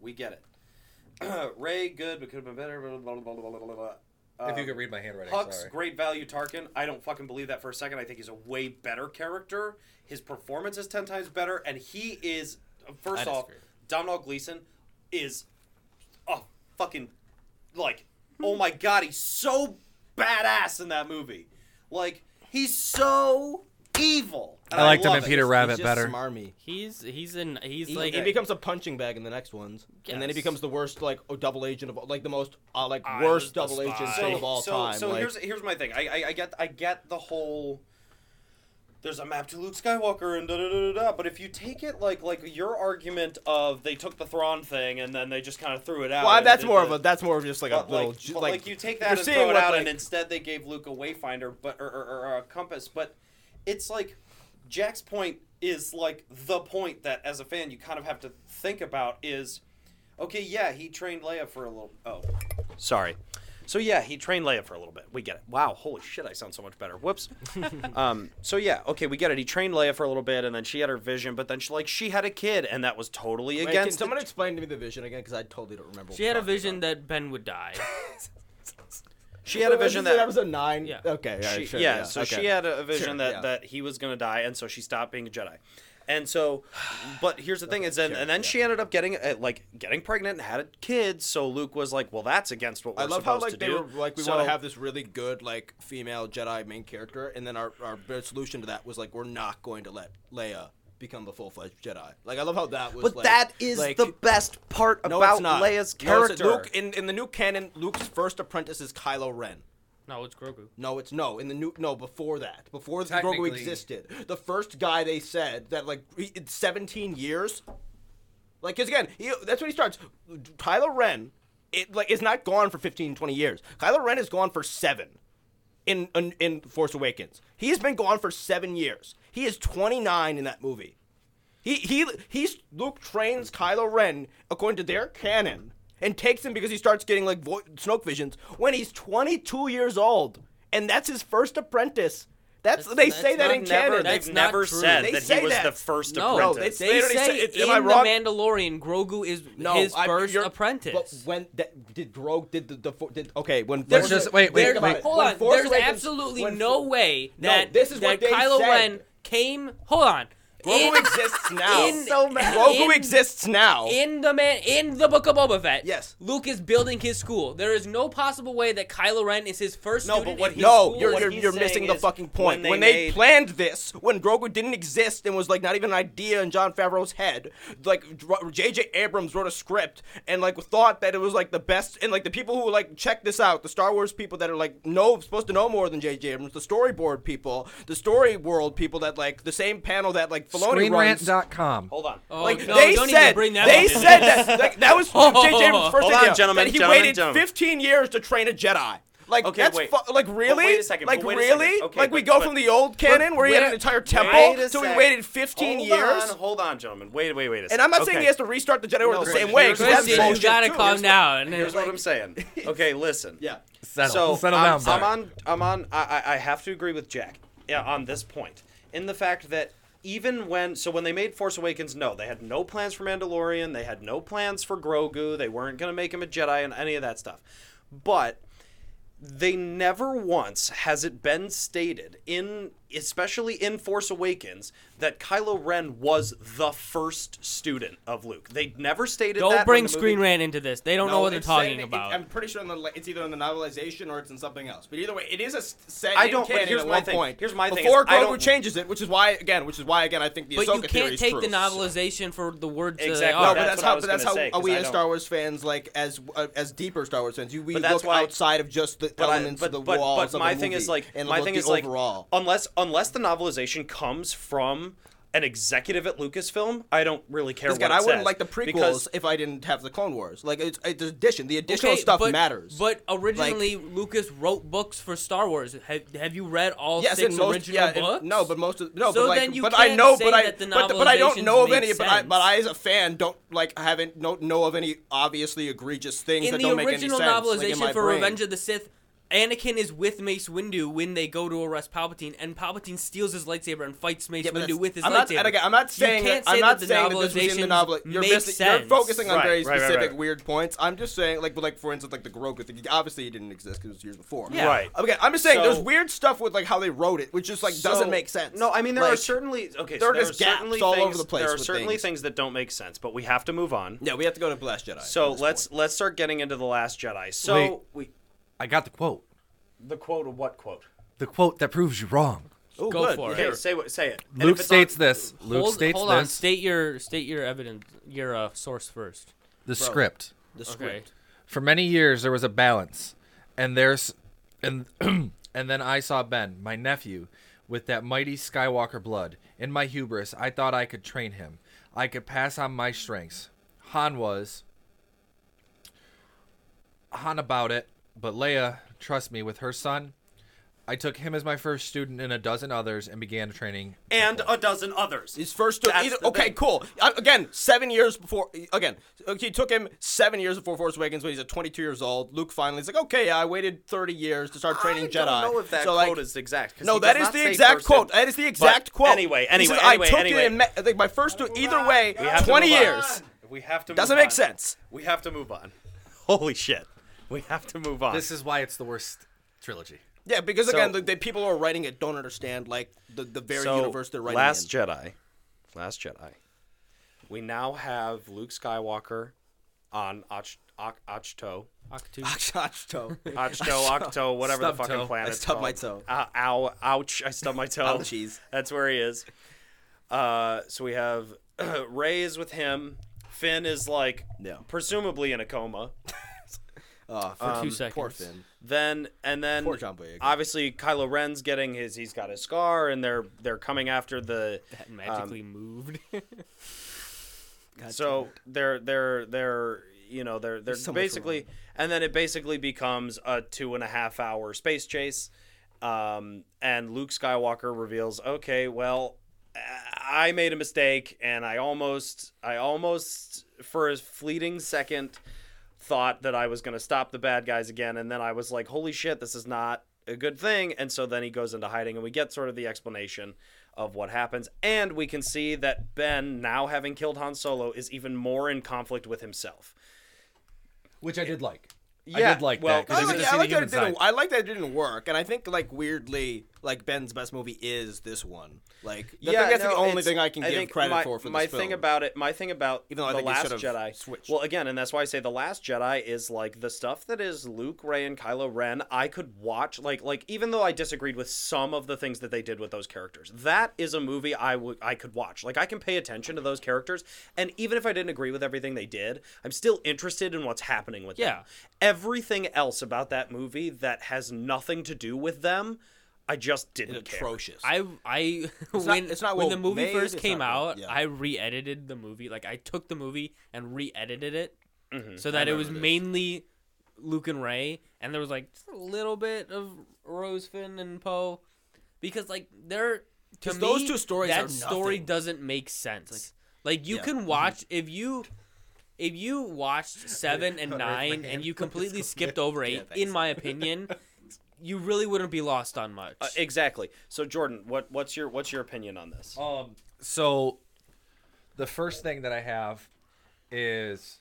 we get it. Rey, good, but could have been better. Blah, blah, blah, blah, blah, blah, blah. if you Um, could read my handwriting, Hux, sorry. great value Tarkin. I don't fucking believe that for a second. I think he's a way better character. His performance is ten times better, and he is. First off, fair. Domhnall Gleeson is a fucking like. Oh my god, he's so badass in that movie. Like he's so evil. And I liked him love in it. Peter He's Rabbit just better. Smarmy. He's he's in he's He, like he becomes a punching bag in the next ones, and then he Yes. becomes the worst like oh, double agent of all- like the most uh, like I worst was the double agent spy. of all so, time. So like, here's here's my thing. I, I I get I get the whole. There's a map to Luke Skywalker and da da da da. But if you take it like like your argument of they took the Thrawn thing and then they just kind of threw it out. well, that's more the- of a that's more of just like a little like, ju- like, like you take that and throw it out, like- and instead they gave Luke a wayfinder, but or, or, or a compass. But it's like Jack's point is like the point that as a fan you kind of have to think about is, okay, yeah, he trained Leia for a little. Oh, sorry. So yeah, he trained Leia for a little bit. We get it. Wow, holy shit, I sound so much better. Whoops. um. So yeah, okay, we get it. He trained Leia for a little bit, and then she had her vision, but then she like she had a kid, and that was totally Wait, against. can the- someone explain to me the vision again? Because I totally don't remember. what she had a vision about. that Ben would die. she had a vision this is that episode nine. Yeah. Okay. all right, she, sure, yeah, so okay. she had a, a vision Sure, that, yeah. that he was going to die, and so she stopped being a Jedi. And so, but here's the thing: is then and then she ended up getting uh, like getting pregnant and had a kid. So Luke was like, "Well, that's against what we're I love supposed how like to they do." were like we so, want to have this really good like female Jedi main character, and then our our solution to that was like we're not going to let Leia become the full fledged Jedi. Like I love how that was. But like, that is like, the best part no, about it's not. Leia's No, it's- character. Luke in in the new canon, Luke's first apprentice is Kylo Ren. No, it's Grogu. No, it's no in the new no before that before the Grogu Technically- existed. The first guy they said that like he- in 17 years, like because again he, that's when he starts. Kylo Ren, it like is not gone for 15, 20 years. Kylo Ren is gone for seven. In, in in Force Awakens, he has been gone for seven years. He is 29 in that movie. He he he's Luke trains Kylo Ren according to their canon and takes him because he starts getting like vo- Snoke visions when he's 22 years old, and that's his first apprentice. That's, That's- they that's say that in never, canon. That's they've never true. said They that say he was that. the first No, No, apprentice. they- They already say said- in am I the wrong? Mandalorian, Grogu is no, his I- 1st apprentice. But when that did Grogu did the, the did okay when Let's Force- just- wait, wait, think wait. Hold on. There's Awakens- absolutely when no Fo- way No, that this is that what they Kylo said. Ren came. Hold on. Grogu In- exists now. in- so mad. Grogu in- exists now. In the man, in the book of Boba Fett, Yes. Luke is building his school. There is no possible way that Kylo Ren is his first No, student. but what in he- his No, school. you're you're, you're missing the fucking point. when When they they, made- planned this, when Grogu didn't exist and was like not even an idea in Jon Favreau's head, like J.J. Abrams wrote a script and like thought that it was like the best, and like the people who like check this out, the Star Wars people that are like no supposed to know more than J.J. Abrams, the storyboard people, the story world people that like the same panel that like Filoni runs. Screenrant.com. Hold on. Oh, Like no, they said, that they up. said that like that was J.J. Abrams' first Hold on, gentlemen, that he gentlemen, waited gentlemen. 15 years to train a Jedi. Like Okay, that's wait. fu- like really? wait a second, Like but wait a really? second. Okay, like we but- go but- from the old canon where he had an entire temple a to we waited 15 hold years. On, hold on, gentlemen. Wait, wait, wait a second. And I'm not saying Okay. he has to restart the Jedi Order No, the same way here's because that's Christian, bullshit you gotta too. calm Here's what- down. Here's what I'm saying. Okay, listen. Yeah. Settle, So settle I'm, down. I'm on. I'm on. I, I- I have to agree with Jack yeah, on this point. In the fact that even when so when they made Force Awakens, no, they had no plans for Mandalorian. They had no plans for Grogu. They weren't gonna make him a Jedi and any of that stuff. But they never once has it been stated in especially in Force Awakens, that Kylo Ren was the first student of Luke. They never stated that. Don't bring Screen Rant into this. They don't No, know what they're talking saying- it- about. I'm pretty sure in the, it's either in the novelization or it's in something else. But either way, it is a set I don't- but here's my one thing. point. Here's my thing is Before I Grogu changes it, which is why again, which is why again I think the but Ahsoka you can't is take true. the novelization for the words that they Exactly. are. No, but that's that's what how. But that's how say, 'cause we as Star Wars fans, like as uh, as deeper Star Wars fans, you we look outside of just the But I- elements but, of the but, walls but of my the thing movie is like and my look thing is like overall. unless unless the novelization comes from an executive at Lucasfilm, I don't really care. Because what again, it I wouldn't says, like the prequels because if I didn't have the Clone Wars. Like it's, it's addition. The additional Okay, stuff but, matters. But originally, Lucas wrote books for Star Wars. Have, have you read all yes, six most, original yeah, in- books? no, but most of no, So but like, then you but I can't know, say but I, that the but, but I don't know of make any. But I, but. I, as a fan, don't like haven't no, know of any obviously egregious things in that the don't make any original novelization like, in for brain. Revenge of the Sith, Anakin is with Mace Windu when they go to arrest Palpatine, and Palpatine steals his lightsaber and fights Mace Yeah, Windu with his I'm lightsaber. and again, I'm not saying you can't that, say I'm not that the saying that this was in the novel. You're missing, sense. you're focusing on Right, very right, right, specific right. weird points. I'm just saying, like, like for instance, like the Grogu thing. Obviously, it didn't exist because it was years before. Yeah. Right. Again, I'm just saying, So- there's weird stuff with like how they wrote it, which just like doesn't make sense. No, I mean there are certainly okay. there so are there are gaps certainly all things, over the place There are certainly things. things. that don't make sense, but we have to move on. Yeah, we have to go to the Last Jedi. So let's let's start getting into the Last Jedi. So we I got the quote. the quote of what quote? The quote that proves you wrong. Ooh, Go good. for it. Okay, Here. say what say it. And Luke if it's on- states this. Luke hold, states hold this. on. State your state your evidence, your uh, source first. the script. The Okay. script. For many years there was a balance, and there's and and then I saw Ben, my nephew, with that mighty Skywalker blood. In my hubris, I thought I could train him. I could pass on my strengths. Han was Han about it, but Leia, trust me, with her son, I took him as my first student and a dozen others and began training. and a dozen others. His first. That's either, okay, thing. cool. Uh, again, seven years before. Again, he took him seven years before Force Awakens when he's at 22 years old. Luke finally is like, okay, I waited 30 years to start training I Jedi. don't know if that so, quote like, is exact. 'cause No, he that does is not the exact first quote. and- That is the exact But quote. anyway, anyway, says, I anyway, took anyway. you and met, like my first. Two, either way, We 20 move on. years. We have to. Doesn't move make sense. We have to move on. Holy shit. We have to move on. This is why it's the worst trilogy. Yeah, because So- again, the, the people who are writing it don't understand like the, the very so, universe they're writing Last in. Jedi. Last Jedi. We now have Luke Skywalker on Ach- Ach- Ahch-To. Octu. Ahch-To. Ahch-To, Octo, whatever the Stub fucking toe. planet. I stubbed my toe. Uh, ow, ouch, I stubbed my toe. Ouchies. That's where he is. Uh, so we have Rey is with him. Finn is like Yeah. presumably in a coma. Uh, For two um, seconds. Poor Finn. Then and then Poor John Boyega. obviously Kylo Ren's getting his he's got his scar and they're they're coming after the That magically moved. so they're they're they're you know they're they're so basically and then it basically becomes a two and a half hour space chase um, and luke skywalker reveals okay well i made a mistake and i almost i almost for a fleeting second thought that i was going to stop the bad guys again and then i was like holy shit this is not a good thing and so then he goes into hiding and we get sort of the explanation of what happens and we can see that ben now having killed han solo is even more in conflict with himself Which I did like. I Yeah, did like well, that. I I like, get to yeah, I see like that it didn't. I like that it didn't work, and I think like weirdly, like Ben's best movie is this one. Like, I think that's the no, only thing I can give think credit my, for for my thing film. about it. My thing about Even though I the Last Jedi. switched. Well, again, and that's why I say the Last Jedi is like the stuff that is Luke, Rey, and Kylo Ren. I could watch like like even though I disagreed with some of the things that they did with those characters, that is a movie I would I could watch. Like I can pay attention to those characters, and even if I didn't agree with everything they did, I'm still interested in what's happening with them. Yeah. Everything else about that movie that has nothing to do with them. I just didn't It's care. atrocious. I I not- when it's not when well the movie made, first came not well- out, yeah. I re-edited the movie. Like I took the movie and re-edited it Mm-hmm. so that it was remember this. mainly Luke and Rey, and there was like just a little bit of Rose, Finn, and Poe, because like they're to 'Cause me those two stories that are story doesn't make sense. Like, like you Yeah. can watch if you. If you watched seven and nine and you completely skipped over eight, thanks. in my opinion, you really wouldn't be lost on much. Uh, exactly. So Jordan, what what's your what's your opinion on this? Um, so the first thing that I have is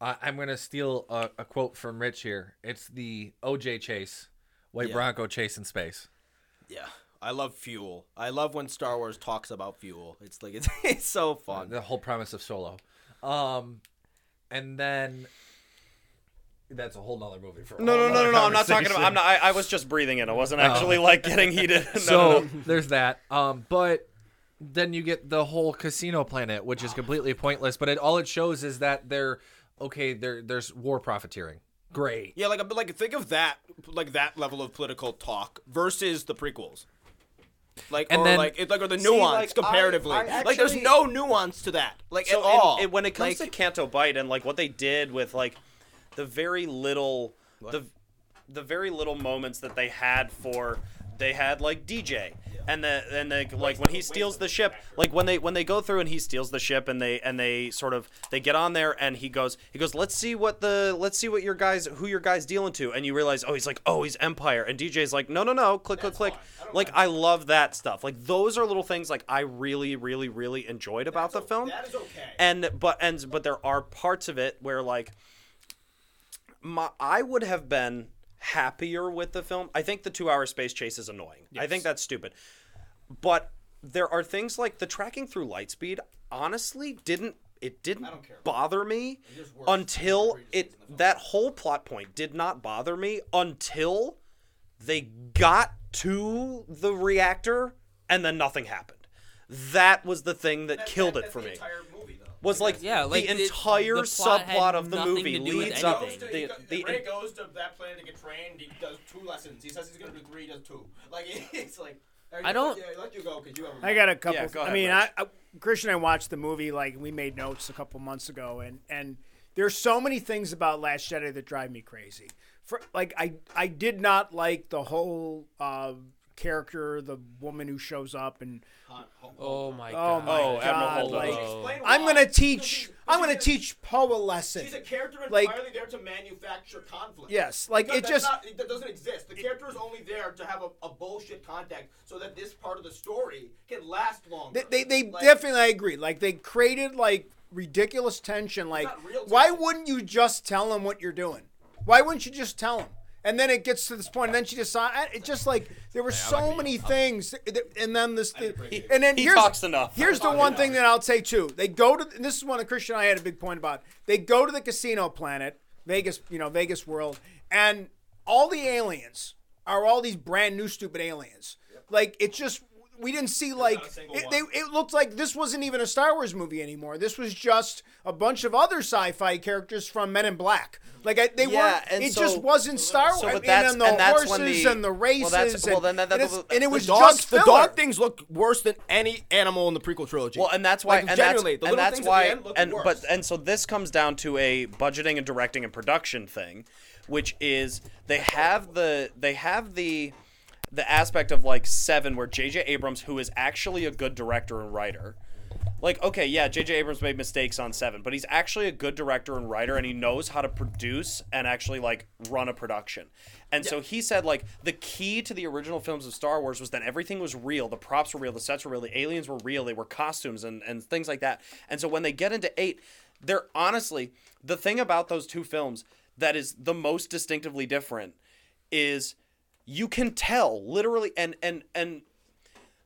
I, I'm gonna steal a, a quote from Rich here. It's the OJ chase, White Yeah. Bronco chase in space. yeah, I love fuel. I love when Star Wars talks about fuel. It's like it's, it's so fun. the whole premise of Solo. Um, and then that's a whole nother movie for a No, no, no, no, no. I'm not talking about. I'm not. I, I was just breathing in. I wasn't actually like getting heated. No, so no, no. there's that. Um, but then you get the whole casino planet, which is completely pointless. But it all it shows is that they're okay. There, there's war profiteering. Great. Yeah, like but like think of that like that level of political talk versus the prequels. Like And or then- like it, like or the See, nuance like, I- comparatively. I like there's no nuance to that. Like so at all. in- in- when it comes Like- to Canto Bight and like what they did with like the very little the the very little moments that they had for they had like DJ and the and like when he steals the ship like when they when they go through and he steals the ship and they and they sort of they get on there and he goes he goes let's see what the let's see what your guys who your guys dealing to. And you realize oh he's like oh he's Empire. And DJ's like no no no click click click. like I love that stuff. Like those are little things like I really really really enjoyed about the film. that is okay. and but and but there are parts of it where like my I would have been happier with the film. I think the 2-hour space chase is annoying. I think that's stupid. But there are things like the tracking through Lightspeed honestly didn't it didn't bother me until it that whole plot point did not bother me until they got to the reactor and then nothing happened. That was the thing that killed it for me was like, Yeah, like, the it- entire the plot had subplot of the nothing movie to do with leads up anything. the, the, Rey goes to that planet to get trained. He does two lessons. He says he's gonna do three. He does two. Like it's like. I don't- Yeah, let you go because you have. I got a couple. Yeah, go I ahead, mean, Rich. I, I, Christian and I watched the movie. Like we made notes a couple months ago, and and there's so many things about Last Jedi that drive me crazy. For like, I I did not like the whole uh, character, the woman who shows up, and oh, oh my oh god. my Oh, Admiral god, Holdo. like Oh. I'm gonna teach. I'm gonna teach Poe a lesson. She's a character Like- entirely there to manufacture conflict. Yes, like Because it just. not, that doesn't exist. The character is only there to have a, a bullshit contact so that this part of the story can last longer. They, they, they Like, definitely I agree. Like they created like ridiculous tension. Like not why wouldn't you just tell them what you're doing? Why wouldn't you just tell them? And then it gets to this point, and then she decides. It just like there were so many things, that- that- and then this, and then he here's talks enough. here's the one thing that I'll say too. They go to and this is one that Christian and I had a big point about. They go to the casino planet, Vegas, you know, Vegas world, and all the aliens are all these brand new stupid aliens. Like it's just we didn't see like it, they, it looked like this wasn't even a Star Wars movie anymore. This was just a bunch of other sci-fi characters from Men in Black. Like I, they Yeah, weren't. and It so- just wasn't Star Wars. so, but and that's- then the and that's horses when the- and the well, races. that's- well, and, then that- and, that- it's- and it the was dog, just the dog things look worse than any animal in the prequel trilogy. Well, and that's why, Like, and that's, the and that's things at why, the end and worse. but and so this comes down to a budgeting and directing and production thing, which is they have the they have the the aspect of like Seven, where J.J. Abrams, who is actually a good director and writer, like okay, yeah, J.J. Abrams made mistakes on Seven, but he's actually a good director and writer, and he knows how to produce and actually like run a production. And so he said like the key to the original films of Star Wars was that everything was real, the props were real, the sets were real, the aliens were real, they were costumes and and things like that. And so when they get into eight, they're honestly the thing about those two films that is the most distinctively different is you can tell literally and and and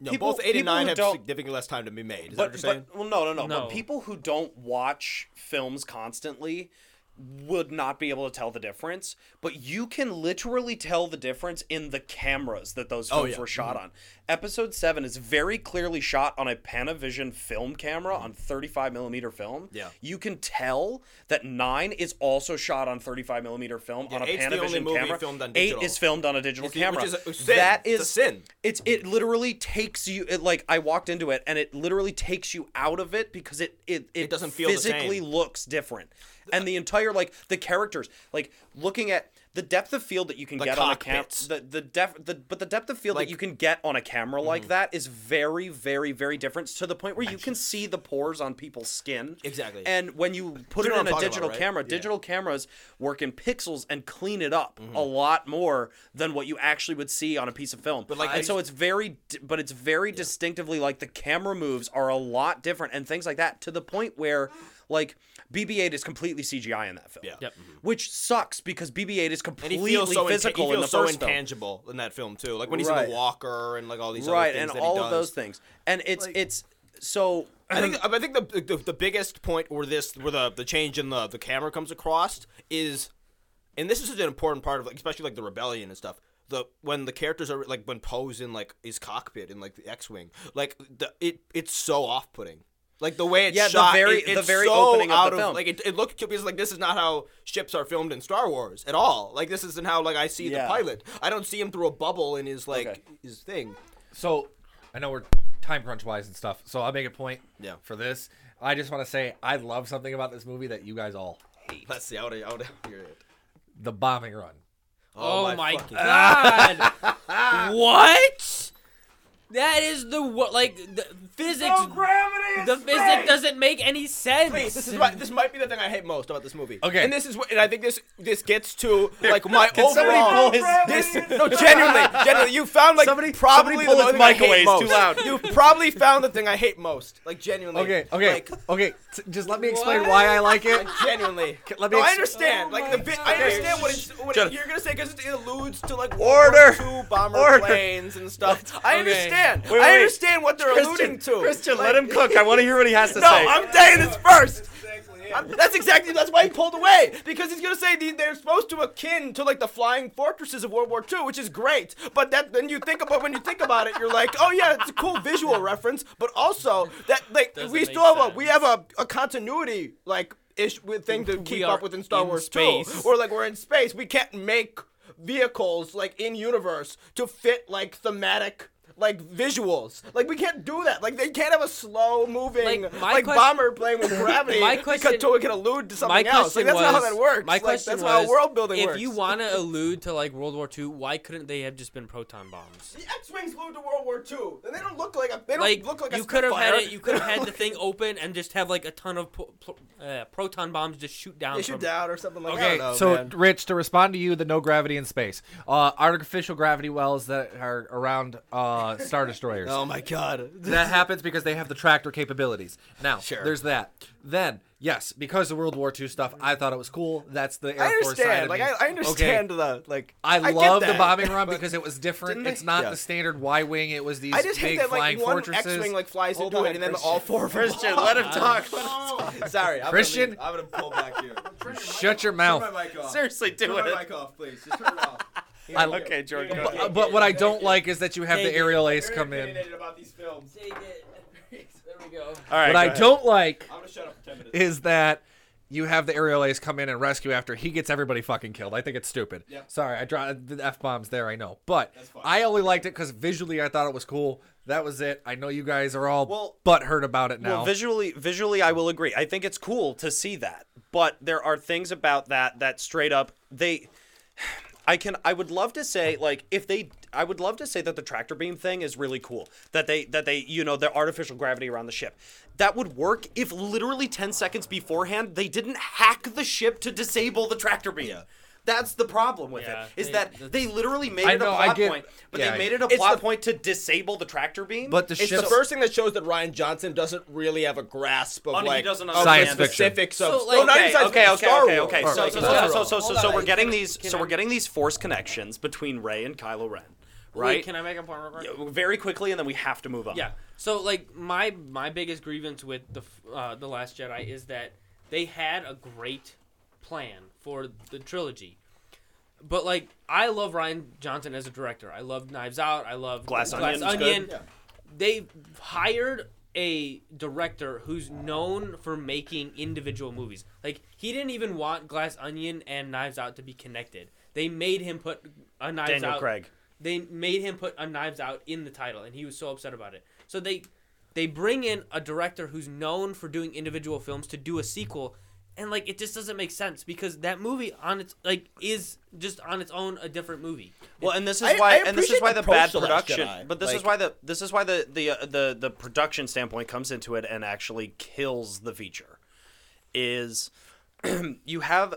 No, people- both eight and nine have significantly less time to be made. Is that but, what you're saying? but well, no, no, no, No. But people who don't watch films constantly would not be able to tell the difference. But you can literally tell the difference in the cameras that those oh, films Oh, yeah. were shot mm-hmm. on. Episode seven is very clearly shot on a Panavision film camera on 35 millimeter film. Yeah. you can tell that nine is also shot on 35 millimeter film on a Panavision camera. filmed on Eight is filmed on a digital It's camera. which is a sin. That It's a sin. it's it literally takes you it, like I walked into it and it literally takes you out of it because it it, it, doesn't feel physically looks different. And the entire like the characters, like looking at the depth of field that you can The get on a camera, the the def the but the depth of field Like- Mm-hmm. that you can get on a camera like that is very very very different to the point where you can see the pores on people's skin. Exactly. And when you put You it what a digital about, right? camera, Yeah. digital cameras work in pixels and clean it up Mm-hmm. a lot more than what you actually would see on a piece of film. But, like, and so it's very, but it's very distinctively like the camera moves are a lot different and things like that to the point where, like BB-8 is completely CGI in that film. Yeah. Yep. Mm-hmm. Which sucks because BB-8 is And he completely feels so physical inta- he in the so first film. intangible in that film too. Like when he's in the walker and like all these other right, things and that he all does. of those things. And it's it's so I think I think the, the the biggest point where this where the the change in the the camera comes across is, and this is such an important part of like especially like the rebellion and stuff. The when the characters are like when Poe's in like his cockpit in like the X-wing, like the it it's so off putting. Like the way it's Yeah, the shot, very- it- the it's very so opening of out the film. Like it, it looked because like this is not how ships are filmed in Star Wars at all. Like this isn't how like I see Yeah. the pilot. I don't see him through a bubble in his like Okay. his thing. So I know we're time crunch wise and stuff. So I'll make a point. Yeah. For this, I just want to say I love something about this movie that you guys all hate. Let's see. I would I would hear it. The bombing run. Oh, my, oh fucking god! what? That is the what? Like the physics. gravity the physics doesn't make any sense. Please, this is why, this might be the thing I hate most about this movie. Okay. and this is what, and I think this this gets to like my Can somebody overall. pull his- this, no, genuinely, genuinely, you found like Somebody- probably somebody pull the his thing I mic hate away, most. too loud. You probably found the thing I hate most. Like genuinely. Okay, okay, Like, okay. T- just let me explain why I like it. like genuinely. let me no, I ex- understand. like the bit, I understand what, it's, what Shut it, you're gonna say because it alludes to like Order. World War II bomber Order. planes and stuff. I understand. Wait, I wait. understand what they're alluding to. Christian, Like- let him cook. I want to hear what he has to No, say. I'm saying this first. I'm- that's exactly that's why he pulled away because he's gonna say the, they're supposed to akin to like the flying fortresses of World War II, which is great. But that then you think about when you think about it, you're like, oh yeah, it's a cool visual reference, but also that like Doesn't we still have a we have a, a continuity like ish with thing to We keep up with in Star in Wars space. too, or like we're in space. We can't make vehicles like in universe to fit like thematic. Like visuals, like we can't do that. Like they can't have a slow moving Like, like, my quest- bomber playing with gravity. My because question- to it can allude to something my else. Like that's not how that works. My Like, question that's was, how world building if works. you want to allude to like World War II, why couldn't they have just been proton bombs? the X-wings flew to World War II, and they don't look like a. They don't Like look like a you could have had it. You could have had the thing open and just have like a ton of po- po- uh, proton bombs just shoot down. They shoot from- down or something like Okay, that. I don't know, so man. Rich, to respond to you, the no gravity in space, uh, artificial gravity wells that are around uh, Uh, star destroyers. Oh my god. that happens because they have the tractor capabilities. Now, Sure. there's that. Then, yes, because of World War II stuff, I thought it was cool. That's the Air I Force side understand. of Like me. I, I Okay. understand the like. I, get love the bombing run because it was different. It's not Yeah. the standard Y wing. It was these I just hate big that flying like one fortresses. X-wing like flies Hold into on, it, and then Christian. all four of. Christian, let him talk. Let him Sorry, I'm Christian? Gonna. I'm gonna pull back here. Shut your mouth. Turn my mic off. Seriously, do Turn it. Turn my mic off, please. Just turn it off. I- Okay, Jordan, go But, ahead. but what I don't like is that you have the Take aerial ace come in. about these films. Take it. there we go. All right. What go I ahead. don't like I'm gonna shut up for ten minutes. is that you have the aerial ace come in and rescue after he gets everybody fucking killed. I think it's stupid. Yep. Sorry, I dropped the f bombs there. I know, but. I only liked it because visually I thought it was cool. That was it. I know you guys are all Well- butthurt about it now. Well, visually, visually, I will agree. I think it's cool to see that, but there are things about that that straight up they. I can. I would love to say like if they. I would love to say that the tractor beam thing is really cool. That they that they you know the artificial gravity around the ship. That would work if literally ten seconds beforehand they didn't hack the ship to disable the tractor beam. That's the problem with Yeah, it. Is they- that they literally made I it know, a I plot get- point, but yeah, they made it a plot the- point to disable the tractor beam. but the It's ship. the first thing that shows that Rian Johnson doesn't really have a grasp of like of the Science fiction. specifics of So, like- no, not even okay, science okay, okay, Star okay, Wars. okay. So, so, so, so, so, so, so we're getting these. So we're getting these force connections between Rey and Kylo Ren, Wait, right? can I make a point real quick? Very quickly, and then we have to move on. Yeah. So like my my biggest grievance with the uh, the Last Jedi is that they had a great plan for the trilogy. But like I love Rian Johnson as a director. I love Knives Out. I love Glass Glass Onion's Onion. good. They hired a director who's known for making individual movies. Like he didn't even want Glass Onion and Knives Out to be connected. They made him put a Knives Daniel Out Craig. they made him put a knives out in the title and he was so upset about it so they they bring in a director who's known for doing individual films to do a sequel and like it just doesn't make sense because that movie on its like is just on its own a different movie Well, and this is I- why, I and this is why the the bad approach to Last production. Jedi. But this is why the this is why the the uh, the the production standpoint comes into it and actually kills the feature. Is you have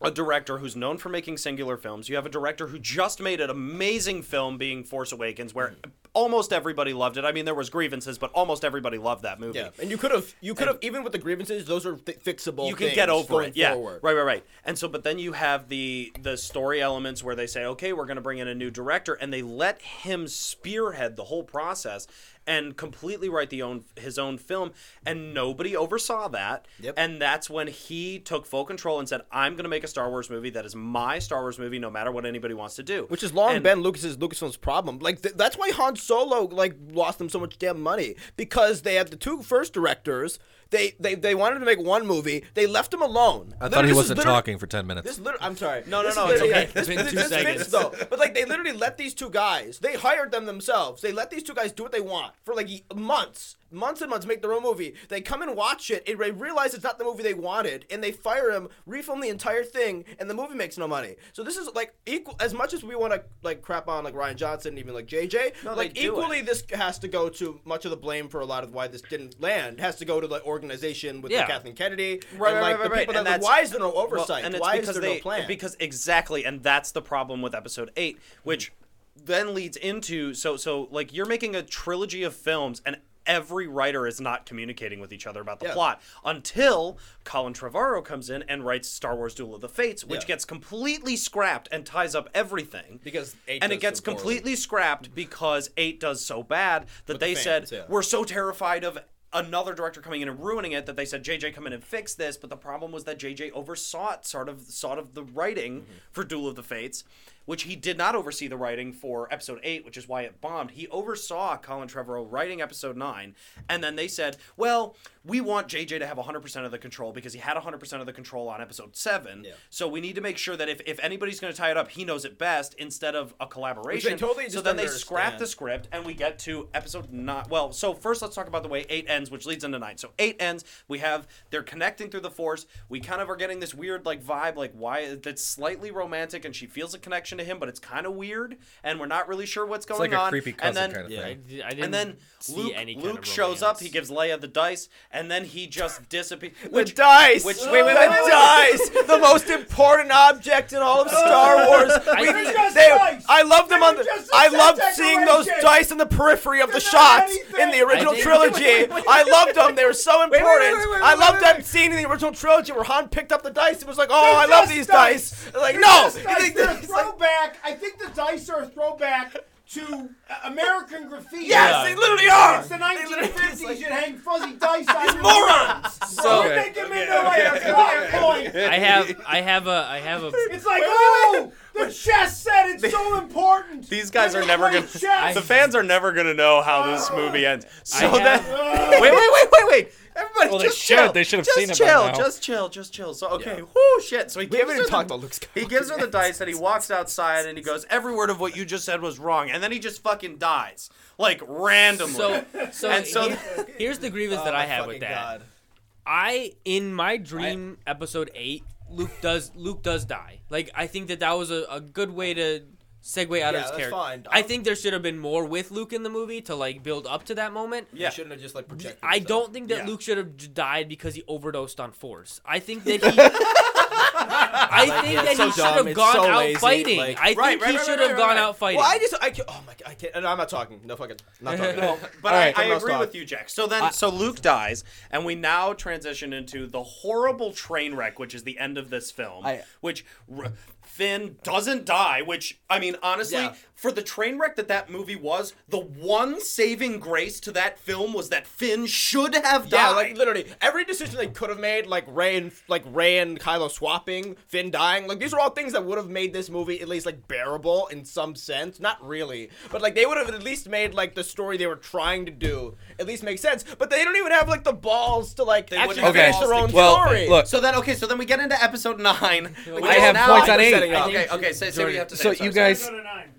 a director who's known for making singular films. You have a director who just made an amazing film, being Force Awakens, where almost everybody loved it. I mean, there was grievances, but almost everybody loved that movie. Yeah, and you could have, you could have, even with the grievances, those are fi- fixable. you can get over it yeah forward. right right right and so but then you have the the story elements where they say okay we're going to bring in a new director and they let him spearhead the whole process and completely write the own his own film and nobody oversaw that Yep. and that's when he took full control and said i'm going to make a star wars movie that is my star wars movie no matter what anybody wants to do Which has long And- been Lucas's Lucasfilm's problem. Like th- that's why Han Solo like lost them so much damn money because they had the two first directors. They they, they wanted to make one movie. They left him alone. I Literally, thought he wasn't talking for ten minutes. This literally, I'm sorry. No, no, This no, it's okay. It's been two seconds. though. But like, they literally let these two guys. They hired them themselves. They let these two guys do what they want for like months, months and months. Make their own movie. They come and watch it. And they realize it's not the movie they wanted, and they fire him, refilm the entire thing, and the movie makes no money. So this is like equal. As much as we want to like crap on like Rian Johnson, even like JJ, No, like equally, it. this has to go to much of the blame for a lot of why this didn't land. Has to go to the organization with Yeah. like, Kathleen Kennedy, Right, and right, like right, the right. people And that. Like, that's- why is there no Well, oversight? and it's why is because there they no plan? because exactly, and that's the problem with episode eight, which mm. then leads into so so like you're making a trilogy of films and. Every writer is not communicating with each other about the Yeah. plot until Colin Trevorrow comes in and writes Star Wars: Duel of the Fates, which Yeah. gets completely scrapped and ties up everything. Because eight and it gets so completely scrapped because eight does so bad that With they the said yeah. we're so terrified of another director coming in and ruining it that they said JJ come in and fix this but the problem was that JJ oversaw it sort of sort of the writing Mm-hmm. for Duel of the Fates which he did not oversee the writing for episode 8 which is why it bombed he oversaw Colin Trevorrow writing episode 9 and then they said well we want JJ to have 100% of the control because he had 100% of the control on episode 7 Yeah. so we need to make sure that if, if anybody's going to tie it up he knows it best instead of a collaboration totally so then they scrap the script and we get to episode nine. Well, so first let's talk about the way eight ends, which leads into nine. So eight ends. We have they're connecting through the force. We kind of are getting this weird like vibe, like why that's slightly romantic, and she feels a connection to him, but it's kind of weird, and we're not really sure what's It's going like a on. creepy and then, kind of I, thing. d- I didn't and then see Luke, any kind Luke of shows up. He gives Leia the dice, and then he just disappears. Which dice? which- wait, wait, wait, wait, wait, dice. the most important object in all of Star Wars. We- think- Just they- I love them on were the. just a I loved seeing those dice in the periphery of the They're not shots in the original I trilogy. wait, wait, wait, I loved them. They were so wait, important. wait, wait, I loved wait, that wait. scene in the original trilogy where Han picked up the dice and was like, "Oh, They're I love these dice. dice." Like, They're no, just You dice. think They're a it's like- throwback. I think the dice are a throwback to uh, American graffiti. Yes, they literally are. It's the 1950s. like- you'd hang fuzzy dice on your morons. So So- we're making them into like a flying point. I have, I have a, I have a. It's like, oh, the chess set. It's so important. These guys are never gonna. chess. The fans are never gonna know how this movie ends. So I that. wait, wait, wait, wait, wait. Everybody, Well, they just should. chill. They should have just seen it by chill, now. Just chill, just chill. So okay, whoo, shit. So he We gives haven't her even the- talked about Luke Skywalker. He gives her the dice and he walks outside and he goes, "Every word of what you just said was wrong," and then he just fucking dies, like randomly. So, so, And so- here- here's the grievance that Oh, I my have with that. God. I in my dream episode eight, Luke does Luke does die. Like I think that that was a, a good way to segue out Yeah, of his that's character. fine. I think there should have been more with Luke in the movie to like build up to that moment. yeah, You shouldn't have just like projected. I yourself. don't think that Yeah. Luke should have died because he overdosed on Force. I think that he. I think that so he should have gone so out lazy, fighting. like- I think Right, he right, right, should have gone out fighting. Well, I just I can't. Oh my god, I can't. No, I'm not talking. No fucking. Not talking. No, but All right. I, I agree talk. with you, Jack. So then, so Luke dies, and we now transition into the horrible train wreck, which is the end of this film. I- which r- Finn doesn't die. Which I mean, honestly, Yeah. For the train wreck that that movie was, the one saving grace to that film was that Finn should have died. Yeah, like literally every decision they could have made, like Rey and like Rey and Kylo swapping, Finn dying, like these are all things that would have made this movie at least like bearable in some sense. Not really, but like they would have at least made like the story they were trying to do at least make sense. But they don't even have like the balls to like They actually wouldn't finish their to own keep Well, story. look, So then, okay, so then we get into episode nine. I have now- points on eight. setting. Okay, okay, say, say what you have to say. So sorry, you guys- Go to nine.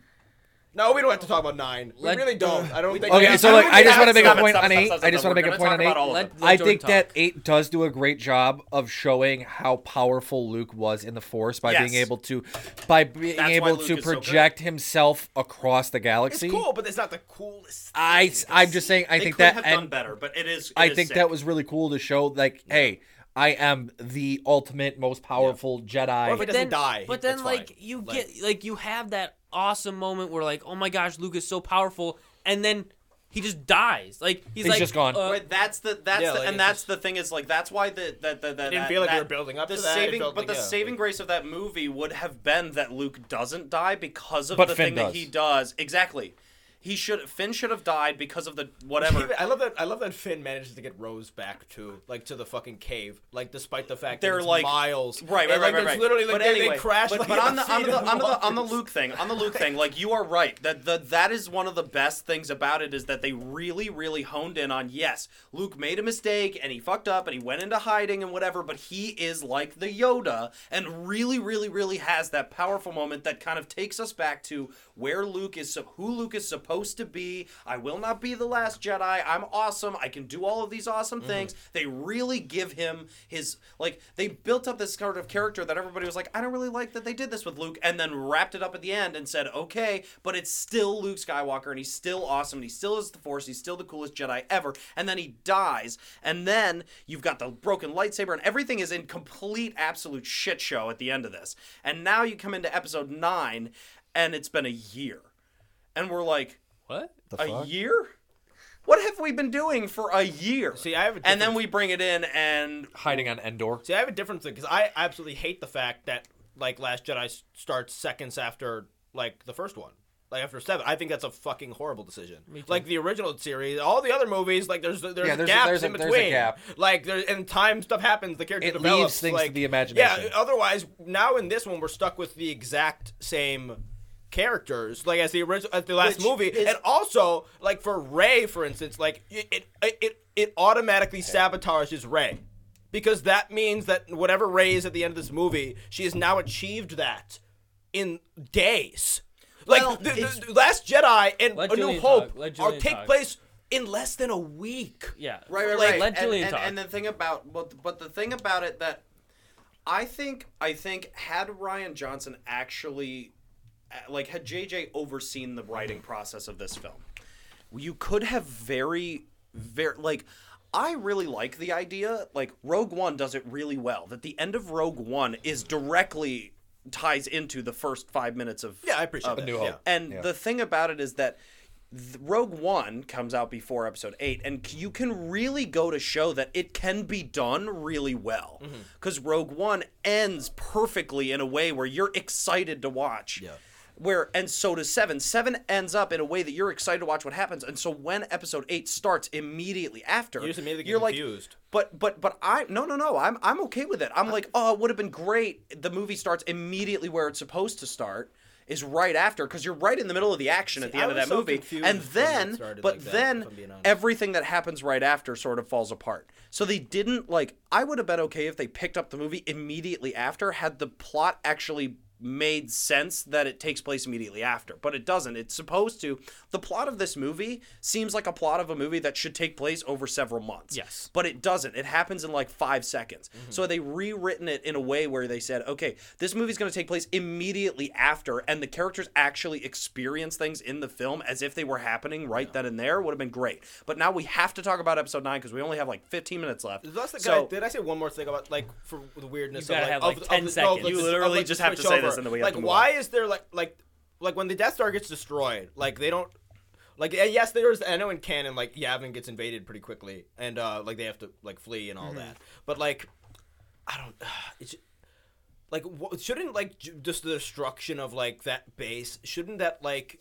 No, we don't have to talk about nine. We Let- really don't. I don't think. Okay, so I I just want to make a point on eight. I just want to make a point on eight. Let- let I Jordan think talk. that eight does do a great job of showing how powerful Luke was in the Force by being able to, by being That's why able Luke to is so good. project himself across the It's galaxy. cool, but it's not the coolest. I, I'm just saying. I They think could that have and done better, but it is. it I is think sick. that was really cool to show. Like, hey, I am the ultimate, most powerful Jedi. Or if it doesn't die, But then, it's like fine. you Like- get like you have that awesome moment where like, oh my gosh, Luke is so powerful, and then he just dies. Like he's, He's like, just gone. uh, Right, that's the that's Yeah, the, like, and that's just- the thing is like that's why the that the, the, didn't that, feel like that, you were building up the to saving felt but like, the yeah, saving like- grace of that movie would have been that Luke doesn't die because of But the Finn thing that he does exactly. He should Finn should have died because of the whatever. I love that. I love that Finn manages to get Rose back to like to the fucking cave, like despite the fact They're that it's like miles. Right, right, And, right, like, right, there's right. Literally, like but they, anyway, they crash. But, like, but on the on the on the on the. Luke thing, on the Luke thing, like you are right. That the that is one of the best things about it is that they really really honed in on yes, Luke made a mistake and he fucked up and he went into hiding and whatever, but he is like the Yoda and really really really has that powerful moment that kind of takes us back to where Luke is who Luke is supposed to be. I will not be the last Jedi. I'm awesome. I can do all of these awesome mm-hmm. things. They really give him his like they built up this sort of character that everybody was like, I don't really like that they did this with Luke, and then wrapped it up at the end and said, okay, but it's still Luke Skywalker and he's still awesome and he still is the Force. He's still the coolest Jedi ever. And then he dies, and then you've got the broken lightsaber and everything is in complete absolute shit show at the end of this. And now you come into Episode nine, and it's been a year, and we're like what? a year? What have we been doing for a year? See, I have a and then we bring it in, and hiding on Endor. See, I have a different thing because I absolutely hate the fact that like Last Jedi s- starts seconds after like the first one. Like after seven, I think that's a fucking horrible decision. Like the original series, all the other movies, like there's there's, Yeah, there's a- gaps there's a- in there's a between. gap. Like there and time stuff happens. The character It develops. leaves things to like, the imagination. Yeah. Otherwise, now in this one, we're stuck with the exact same characters like as the original as the last Which movie is- and also like for rey for instance like it it it, it automatically sabotages rey because that means that whatever rey is at the end of this movie she has now achieved that in days like Well, the, it's- the Last Jedi and Let A New Julian Hope talk. Let are Julian take talk. place in less than a week. Yeah. right, right, Like, right. let and, Julian and, talk. and the thing about, but but the thing about it that I think, I think, had Rian Johnson actually, like, had JJ overseen the writing process of this film, you could have very, very like. I really like the idea. Like Rogue One does it really well. That the end of Rogue One is directly ties into the first five minutes of Yeah, I appreciate of that. it. New Hope. Yeah. And the thing about it is that Rogue One comes out before Episode Eight, and you can really go to show that it can be done really well. Mm-hmm. Because Rogue One ends perfectly in a way where you're excited to watch. Yeah. Where and so does seven. Seven ends up in a way that you're excited to watch what happens, and so when episode eight starts immediately after, you just immediately you're like, confused. but but but I no no no I'm I'm okay with it. I'm like oh it would have been great. The movie starts immediately where it's supposed to start is right after because you're right in the middle of the action at the end of that so movie, and then but like then if I'm being honest. everything that happens right after sort of falls apart. So they didn't like. I would have been okay if they picked up the movie immediately after had the plot actually made sense that it takes place immediately after but it doesn't. It's supposed to the plot of this movie seems like a plot of a movie that should take place over several months. Yes. but it doesn't. It happens in like five seconds. Mm-hmm. So they rewritten it in a way where they said okay this movie's going to take place immediately after and the characters actually experience things in the film as if they were happening right then and there would have been great. But now we have to talk about episode 9 because we only have like 15 minutes left. That's the so guy, did I say one more thing about like for the weirdness? You gotta of, have, like, like, of, 10 of, seconds. of, You literally of, just have to switch say this over. and then we have like why is there like like like when the Death Star gets destroyed? Like they don't. Like yes, there's I know in canon like Yavin gets invaded pretty quickly and uh like they have to like flee and all Mm-hmm. that. But like I don't. It's like shouldn't like just the destruction of like that base shouldn't that like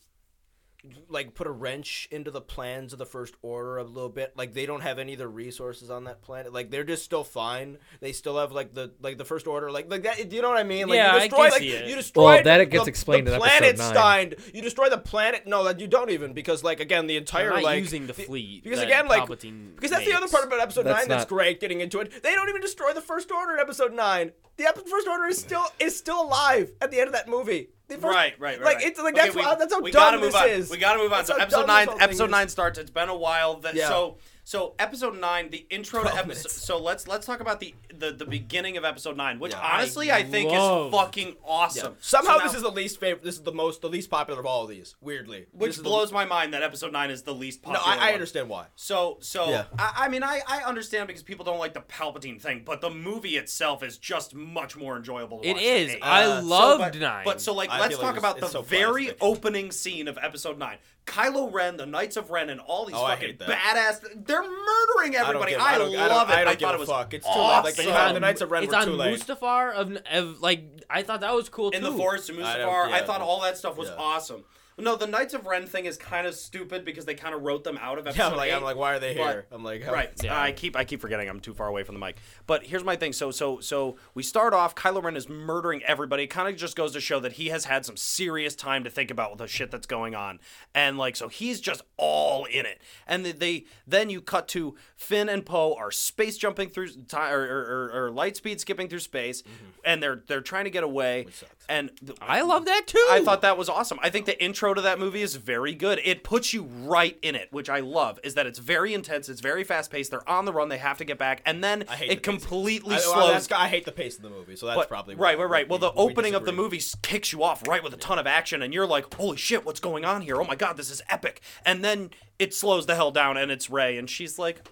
like put a wrench into the plans of the first order a little bit. Like they don't have any of the resources on that planet. Like they're just still fine. They still have like the like the first order like like that you know what i mean? Like Yeah, you I destroy can like see it. you destroy Well, that it gets explained the in episode planet nine. stein you destroy the planet? No that you don't even because like again the entire They're not like using the fleet because again like Palpatine because that's the other part about episode That's 9 that's great getting into it. They don't even destroy the first order in episode 9 the ep- first order is still is still alive at the end of that movie. The first- right, right, right. Like right. it's like Okay, that's we, how that's how we dumb gotta move this on. is. We gotta move on. That's So episode nine, this whole thing episode is. nine starts. It's been a while. That Yeah. so So episode nine, the intro to episode. So let's let's talk about the, the the beginning of episode nine, which Yeah. honestly I, think love- is fucking awesome. Somehow this is the least favorite. This is the most, the least popular of all of these. Weirdly, This which is the- blows my mind that episode nine is the least No, popular. I, I one. understand why. So, so Yeah. I, I mean, I, I understand because people don't like the Palpatine thing, but the movie itself is just much more enjoyable. To It watch is. than eight. I Uh, so, loved but, nine. But so, like, I let's feel like talk it's- about the it's so very plastic. opening scene of episode nine. Kylo Ren, the Knights of Ren, and all these Oh, fucking badass. They're murdering I don't everybody. give- I, I don't- I don't- love it. I don't I give thought a it was fuck. It's too awesome. late. Like, It's so on- the Knights of Ren it's were on too late. Mustafar of, of like I thought that was cool too. in the forest of I don't- Mustafar. I, yeah. thought all that stuff was Yeah. awesome. No, the Knights of Ren thing is kind of stupid because they kind of wrote them out of episode Yeah, I'm like, eight. I'm like, why are they but- here? I'm like, how- Right. Yeah. I keep I keep forgetting I'm too far away from the mic. But here's my thing. So so so we start off. Kylo Ren is murdering everybody. It kind of just goes to show that he has had some serious time to think about the shit that's going on, and like so he's just all in it. And they, they then you cut to Finn and Poe are space jumping through time or, or, or, or light speed skipping through space, mm-hmm. and they're they're trying to get away. And th- I love that too. I thought that was awesome. I think the intro to that movie is very good. It puts you right in it, which I love. Is that it's very intense, it's very fast paced. They're on the run, they have to get back, and then it the completely I, well, slows. that's, I hate the pace of the movie, so that's but- probably right, right, right. Well, the we opening of the movie kicks you off right with a ton of action, and you're like, "Holy shit, what's going on here? Oh my god, this is epic!" And then it slows the hell down, and it's Rey, and she's like,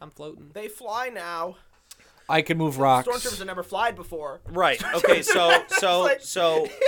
I'm floating. They fly now. I can move rocks. Stormtroopers have never flied before. "Right, okay, so, so, like- so."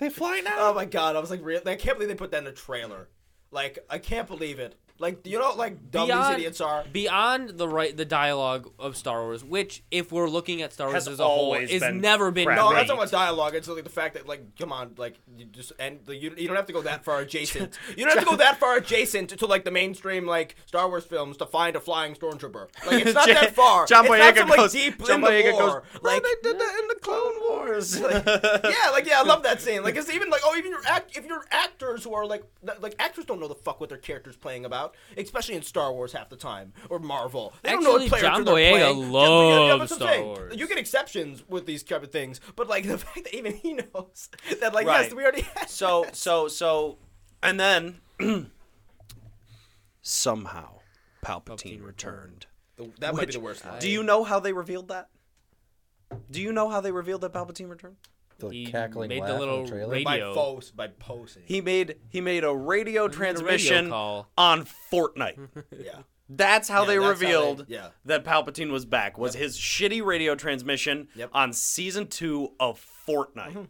They fly now. Oh my god, I was like, real. I can't believe they put that in a trailer. Like, I can't believe it. Like, you know, like dumb Beyond- these idiots are. Beyond the right, the dialogue of Star Wars, which, if we're looking at Star Wars Has as a whole, always is been never been crap. No, great. that's not about dialogue. It's like the fact that, like, come on, like, you just and the, you, you don't have to go that far adjacent. You don't have to go that far adjacent to like the mainstream like Star Wars films to find a flying stormtrooper. Like, it's not that far. John it's Boyega not some, like, goes- deep John in the Boyega goes. Like, they did that in the Clone Wars. yeah, like yeah, I love that scene. Like it's even like oh, even your act if your actors who are like th- like actors don't know the fuck what their characters playing about, especially in Star Wars half the time or Marvel. They don't know what Actually, character John they're Boyega playing. Yeah, but- loves that's I'm Star saying. Wars. You get exceptions with these type of things, but like the fact that even he knows that like Right. yes, we already had So so so, and then somehow Palpatine returned. that might be the worst line. Do you know how they revealed that? Do you know how they revealed that Palpatine returned? The He cackling made laugh the in little trailer. radio- by Fos by posing? He made he made a radio made a radio transmission call. on Fortnite. yeah. That's how Yeah, they that's how revealed they- yeah. that Palpatine was back. Was his shitty radio transmission Yep. on season two of Fortnite? Mm-hmm.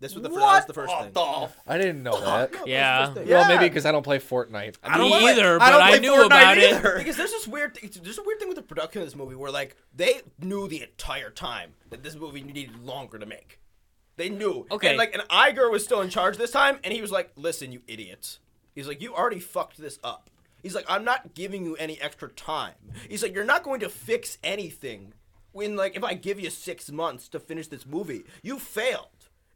This was the, fir- What that was the first thing. the f- I didn't know that. Yeah. Well, Yeah. maybe because I don't play Fortnite. I don't Me play- either, I don't but I play knew Fortnite about it. either. Because there's this weird, th- there's a weird thing with the production of this movie where like they knew the entire time that this movie needed longer to make. They knew. Okay. And like, and Iger was still in charge this time, and he was like, "Listen, you idiots." He's like, "You already fucked this up." He's like, "I'm not giving you any extra time." He's like, "You're not going to fix anything when like if I give you six months to finish this movie, you failed."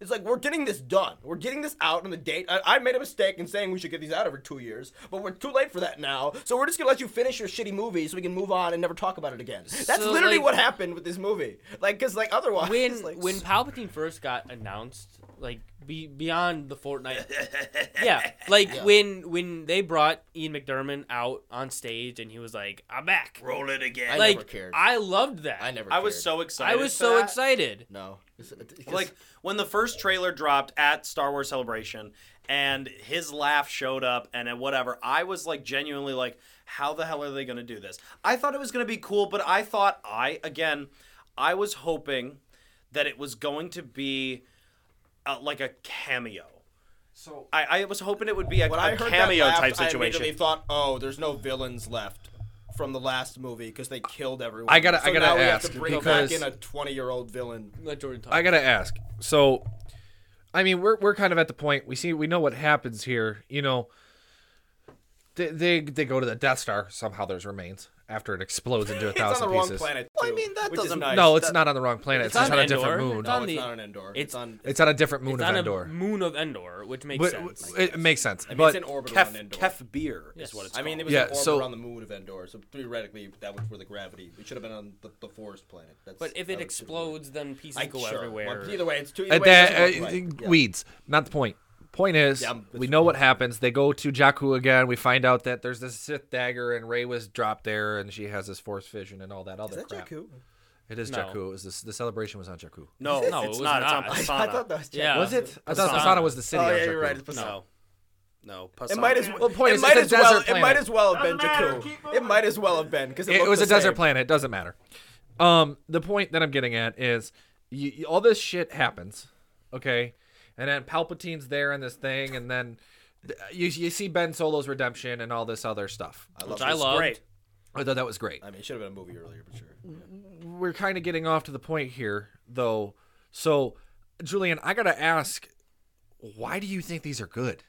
It's like we're getting this done. We're getting this out on the date. I, I made a mistake in saying we should get these out over two years, but we're too late for that now. So we're just gonna let you finish your shitty movie so we can move on and never talk about it again. That's So, literally like- what happened with this movie. Like, cause like otherwise, when like, when Palpatine first got announced, like be, beyond the Fortnite, yeah, like when when they brought Ian McDiarmid out on stage and he was like, "I'm back," Roll it again. I like never cared. I loved that. I never. I was so excited. I was for so that. excited. no. It's- it's- Like when the first trailer dropped at Star Wars Celebration and his laugh showed up and whatever, I was like genuinely like, how the hell are they going to do this? I thought it was going to be cool, but I thought I again, I was hoping that it was going to be uh, like a cameo. So I, I was hoping it would be a, when a I heard cameo that laugh, type I situation. immediately thought, oh, there's no villains left from the last movie because they killed everyone. I gotta- so I gotta now we ask, have to bring because- back in a 20 year old villain. Let Jordan. I gotta ask. So, I mean, we're we're kind of at the point we see we know what happens here. You know, they they, they go to the Death Star. Somehow there's remains after it explodes into a thousand It's on thousand the wrong pieces. planet. Well, I mean, that doesn't- nice. No, it's That- not on the wrong planet. It's, It's on on a different moon. It's No, on it's not on Endor. It's, on. It's on a different moon it's of on Endor. a moon of Endor, which makes But- sense. it makes sense. I mean, but it's in orbit Kef, around Endor. Kef Bir Yes. is what it's Called. I mean, it was Yeah, in orbit so- around the moon of Endor, so theoretically that was where the gravity. It should have been on the, the forest planet. That's But if it explodes, then pieces I, go sure. everywhere. Well, either way, it's too. Either way, it that, doesn't uh, work right. Yeah. weeds, not the point. Point is, Yeah, we know what happens. They go to Jakku again. We find out that there's this Sith dagger, and Rey was dropped there, and she has this Force vision and all that other Is that crap. Jakku? It is No. Jakku. It was this, the celebration was on Jakku. No, No, it it's was not. not. It's I on I thought that was Jakku. Yeah. Was it? I thought Pasaana. Pasaana was the city Oh on yeah, Jakku. you're right. It's Pasaana. No, no. It Pasaana. might as well. Well, point it is, might as well. desert It might as well have been Doesn't matter, Jakku. It might as well have been because it, It, was the a desert planet. It doesn't matter. Um, the point that I'm getting at is, you, you- all this shit happens, okay, and then Palpatine's there in this thing, and then you you see Ben Solo's redemption and all this other stuff. I Which love I this. loved. Great. I thought that was great. I mean, it should have been a movie earlier, but sure. we're kind of getting off to the point here, though. So, Julian, I gotta ask, why do you think these are good?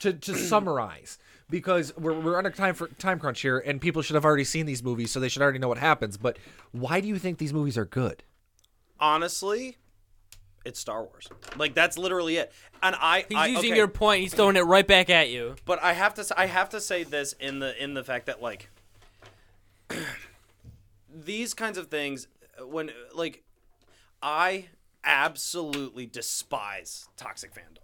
To to summarize, because we're we're under time for time crunch here, and people should have already seen these movies, so they should already know what happens. But why do you think these movies are good? Honestly, it's Star Wars. Like that's literally it. And I, He's I using okay. your point. He's throwing it right back at you. but I have to I have to say this in the in the fact that like these kinds of things when like I absolutely despise toxic fandom.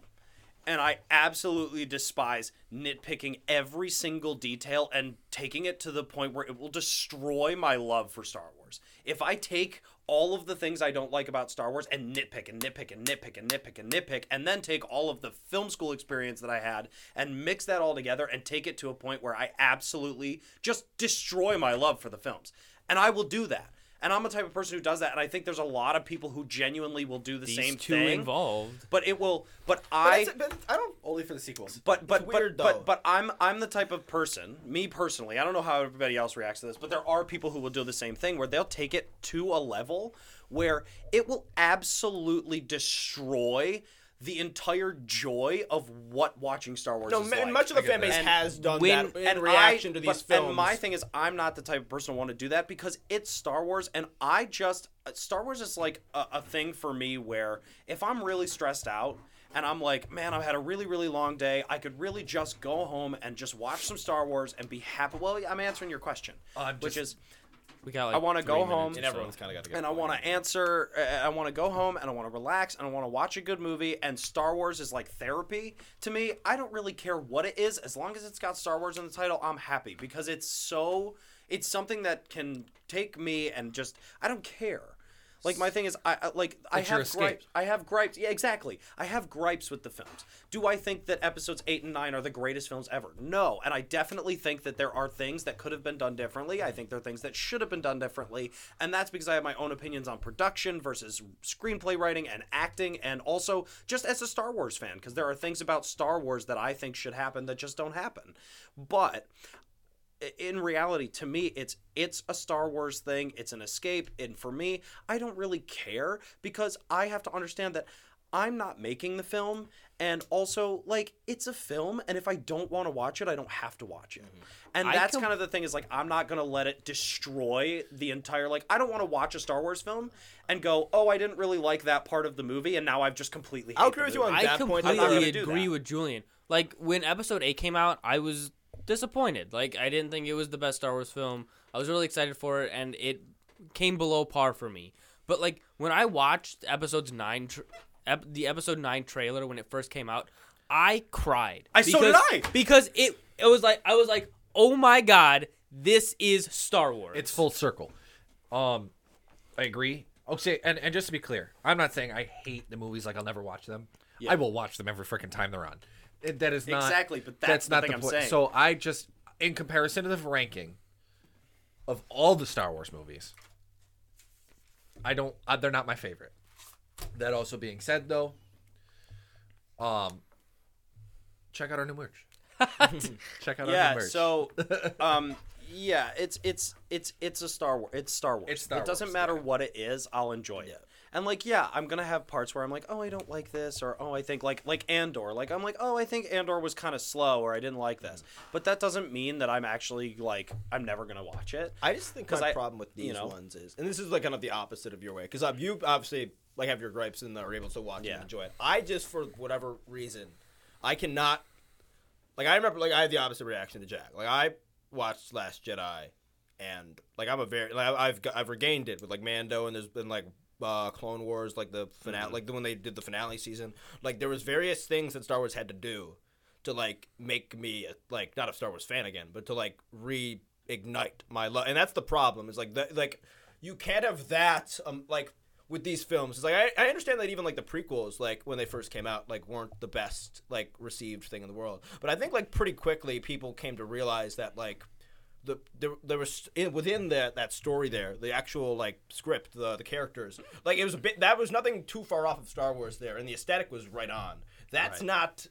And I absolutely despise nitpicking every single detail and taking it to the point where it will destroy my love for Star Wars. If I take all of the things I don't like about Star Wars and nitpick and nitpick and nitpick and nitpick and nitpick, and then take all of the film school experience that I had and mix that all together and take it to a point where I absolutely just destroy my love for the films. And I will do that. And I'm the type of person who does that. And I think there's a lot of people who genuinely will do the These same two thing. involved. But it will. But But, I. it's- but I don't only for the sequels. But but It's weird but, though. but but I'm I'm the type of person, me personally. I don't know how everybody else reacts to this, but there are people who will do the same thing where they'll take it to a level where it will absolutely destroy the entire joy of what watching Star Wars no, is ma- like. much of the get fan base that. has done when, that in and reaction I, to these but, films. And my thing is, I'm not the type of person who want to do that because it's Star Wars, and I just uh, Star Wars is like a, a thing for me where if I'm really stressed out. And I'm like, man, I've had a really, really long day. I could really just go home and just watch some Star Wars and be happy. Well, I'm answering your question, I'm which just- is We got like I want to go minutes home and everyone's kind of got to get. and I want to answer. uh, I want to go home and I want to relax and I want to watch a good movie. And Star Wars is like therapy to me. I don't really care what it is as long as it's got Star Wars in the title. I'm happy because it's so. It's something that can take me and just. I don't care. Like my thing is, I I- like I have gripes. I have gripes. Yeah, exactly. I have gripes with the films. Do I think that episodes eight and nine are the greatest films ever? No, and I definitely think that there are things that could have been done differently. I think there are things that should have been done differently, and that's because I have my own opinions on production versus screenplay writing and acting, and also just as a Star Wars fan, because there are things about Star Wars that I think should happen that just don't happen. But in reality to me it's it's a star wars thing. It's an escape. And for me i don't really care because i have to understand that i'm not making the film. And also like it's a film. And if i don't want to watch it i don't have to watch it. Mm-hmm. And I that's com- kind of the thing is like i'm not going to let it destroy the entire like i don't want to watch a star wars film and go oh i didn't really like that part of the movie and now i've just completely I'll agree with you movie. on I that point, I'm completely agree that. with Julian. Like when Episode Eight came out, I was disappointed. Like I didn't think it was the best Star Wars film. I was really excited for it, and it came below par for me. But like when I watched Episodes Nine, tr- ep- the Episode Nine trailer when it first came out, I cried. I- so did Because- I. because it it was like I was like, oh my god, this is Star Wars. It's full circle. Um, I agree. Okay, and, and just to be clear, I'm not saying I hate the movies like I'll never watch them. I will watch them every freaking time they're on. It, that is not Exactly, but that's the not the I'm point. saying. So I just, in comparison to the ranking of all the Star Wars movies, I don't. Uh, they're not my favorite. That also being said, though, um, check out our new merch. check out our yeah new merch. so um yeah it's it's it's it's a star wars it's star wars It's Star it doesn't Wars, matter what it is i'll enjoy it and like yeah i'm gonna have parts where i'm like oh i don't like this or oh i think like like andor like i'm like oh i think andor was kind of slow or i didn't like this mm-hmm. but that doesn't mean that i'm actually like i'm never gonna watch it I just think my I- problem with these you know. ones is, and this is like kind of the opposite of your way, because you obviously like have your gripes and are able to watch it Yeah. and enjoy it. I just, for whatever reason, I cannot. Like I remember, like I had the opposite reaction to Jack. Like I watched Last Jedi, and like I'm a very like I've I've regained it with like Mando, and there's been like uh, Clone Wars, like the finale, Mm-hmm. like the when they did the finale season. Like there was various things that Star Wars had to do to like make me like not a Star Wars fan again, but to like reignite my love. And that's the problem. Is like the, like you can't have that um like with these films. It's like I, I understand that even like the prequels, like when they first came out, like weren't the best like received thing in the world. But I think like pretty quickly people came to realize that like the there, there was in, within that that story there the actual like script the the characters like it was a bit that was nothing too far off of Star Wars there and the aesthetic was right on that's Right. not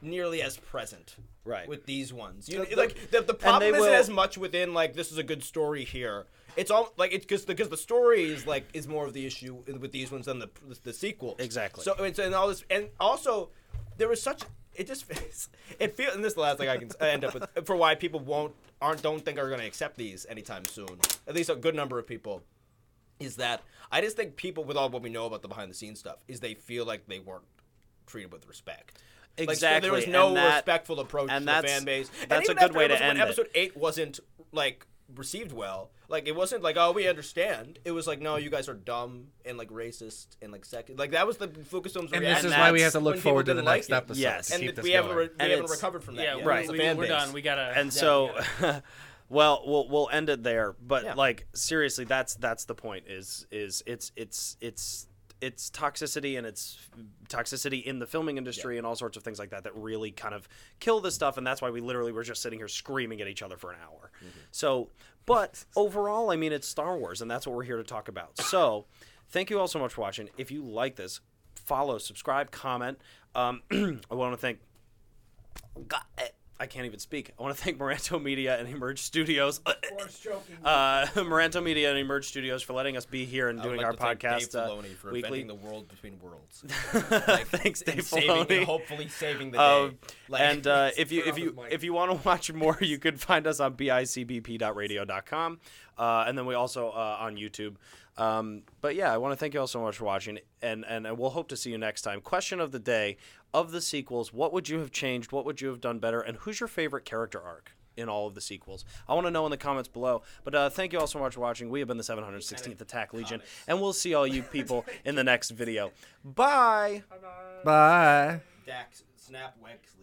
nearly as present Right. with these ones you The- like the, the problem isn't will- as much within like this is a good story here it's all like it's because because the story is like is more of the issue with these ones than the the sequels Exactly. so it's and all this and also there was such it just feels. it feels and this is the last thing I can end up with for why people won't aren't don't think are going to accept these anytime soon. At least a good number of people is that I just think people with all what we know about the behind the scenes stuff is they feel like they weren't treated with respect. Like, Exactly, there was no that- respectful approach to the fan base. That's a good way to episode, end it. episode eight wasn't like received well. Like it wasn't like oh we understand. It was like no you guys are dumb and like racist and like second. Like that was the Lucasfilm's And reaction. this is why we have to look forward to the didn't like next it. episode. Yes. and keep this we haven't going. re- we And haven't recovered from that Yeah, yet. Right. The we, fan we're base. done. We gotta. and yeah, so we gotta- well we'll we'll end it there but Yeah. like seriously that's that's the point is is it's it's it's it's toxicity and it's toxicity in the filming industry and all sorts of things like that that really kind of kill this stuff and that's why we literally were just sitting here screaming at each other for an hour. So but overall i mean it's star wars and that's what we're here to talk about. So thank you all so much for watching. If you like this follow subscribe comment. Um, i want to thank God, I can't even speak. I want to thank Moranto Media and Emerge Studios. Uh, Moranto Media and Emerge Studios for letting us be here and doing like our to thank podcast Dave uh, Filoni for weekly. inventing the world between worlds. Thanks, Dave and saving, Filoni. hopefully saving the day. Um, Like- and uh, if you if you if you want to watch more, you could find us on bicbp.radio.com, uh, and then we also uh, on YouTube. Um, but yeah, I want to thank you all so much for watching, and and we'll hope to see you next time. Question of the day: Of the sequels, what would you have changed? What would you have done better? And who's your favorite character arc? In all of the sequels, I want to know in the comments below. But uh, thank you all so much for watching. We have been the 716th Attack Legion, and we'll see all you people in the next video. Bye. Bye. Bye. Dax, snap Wexley.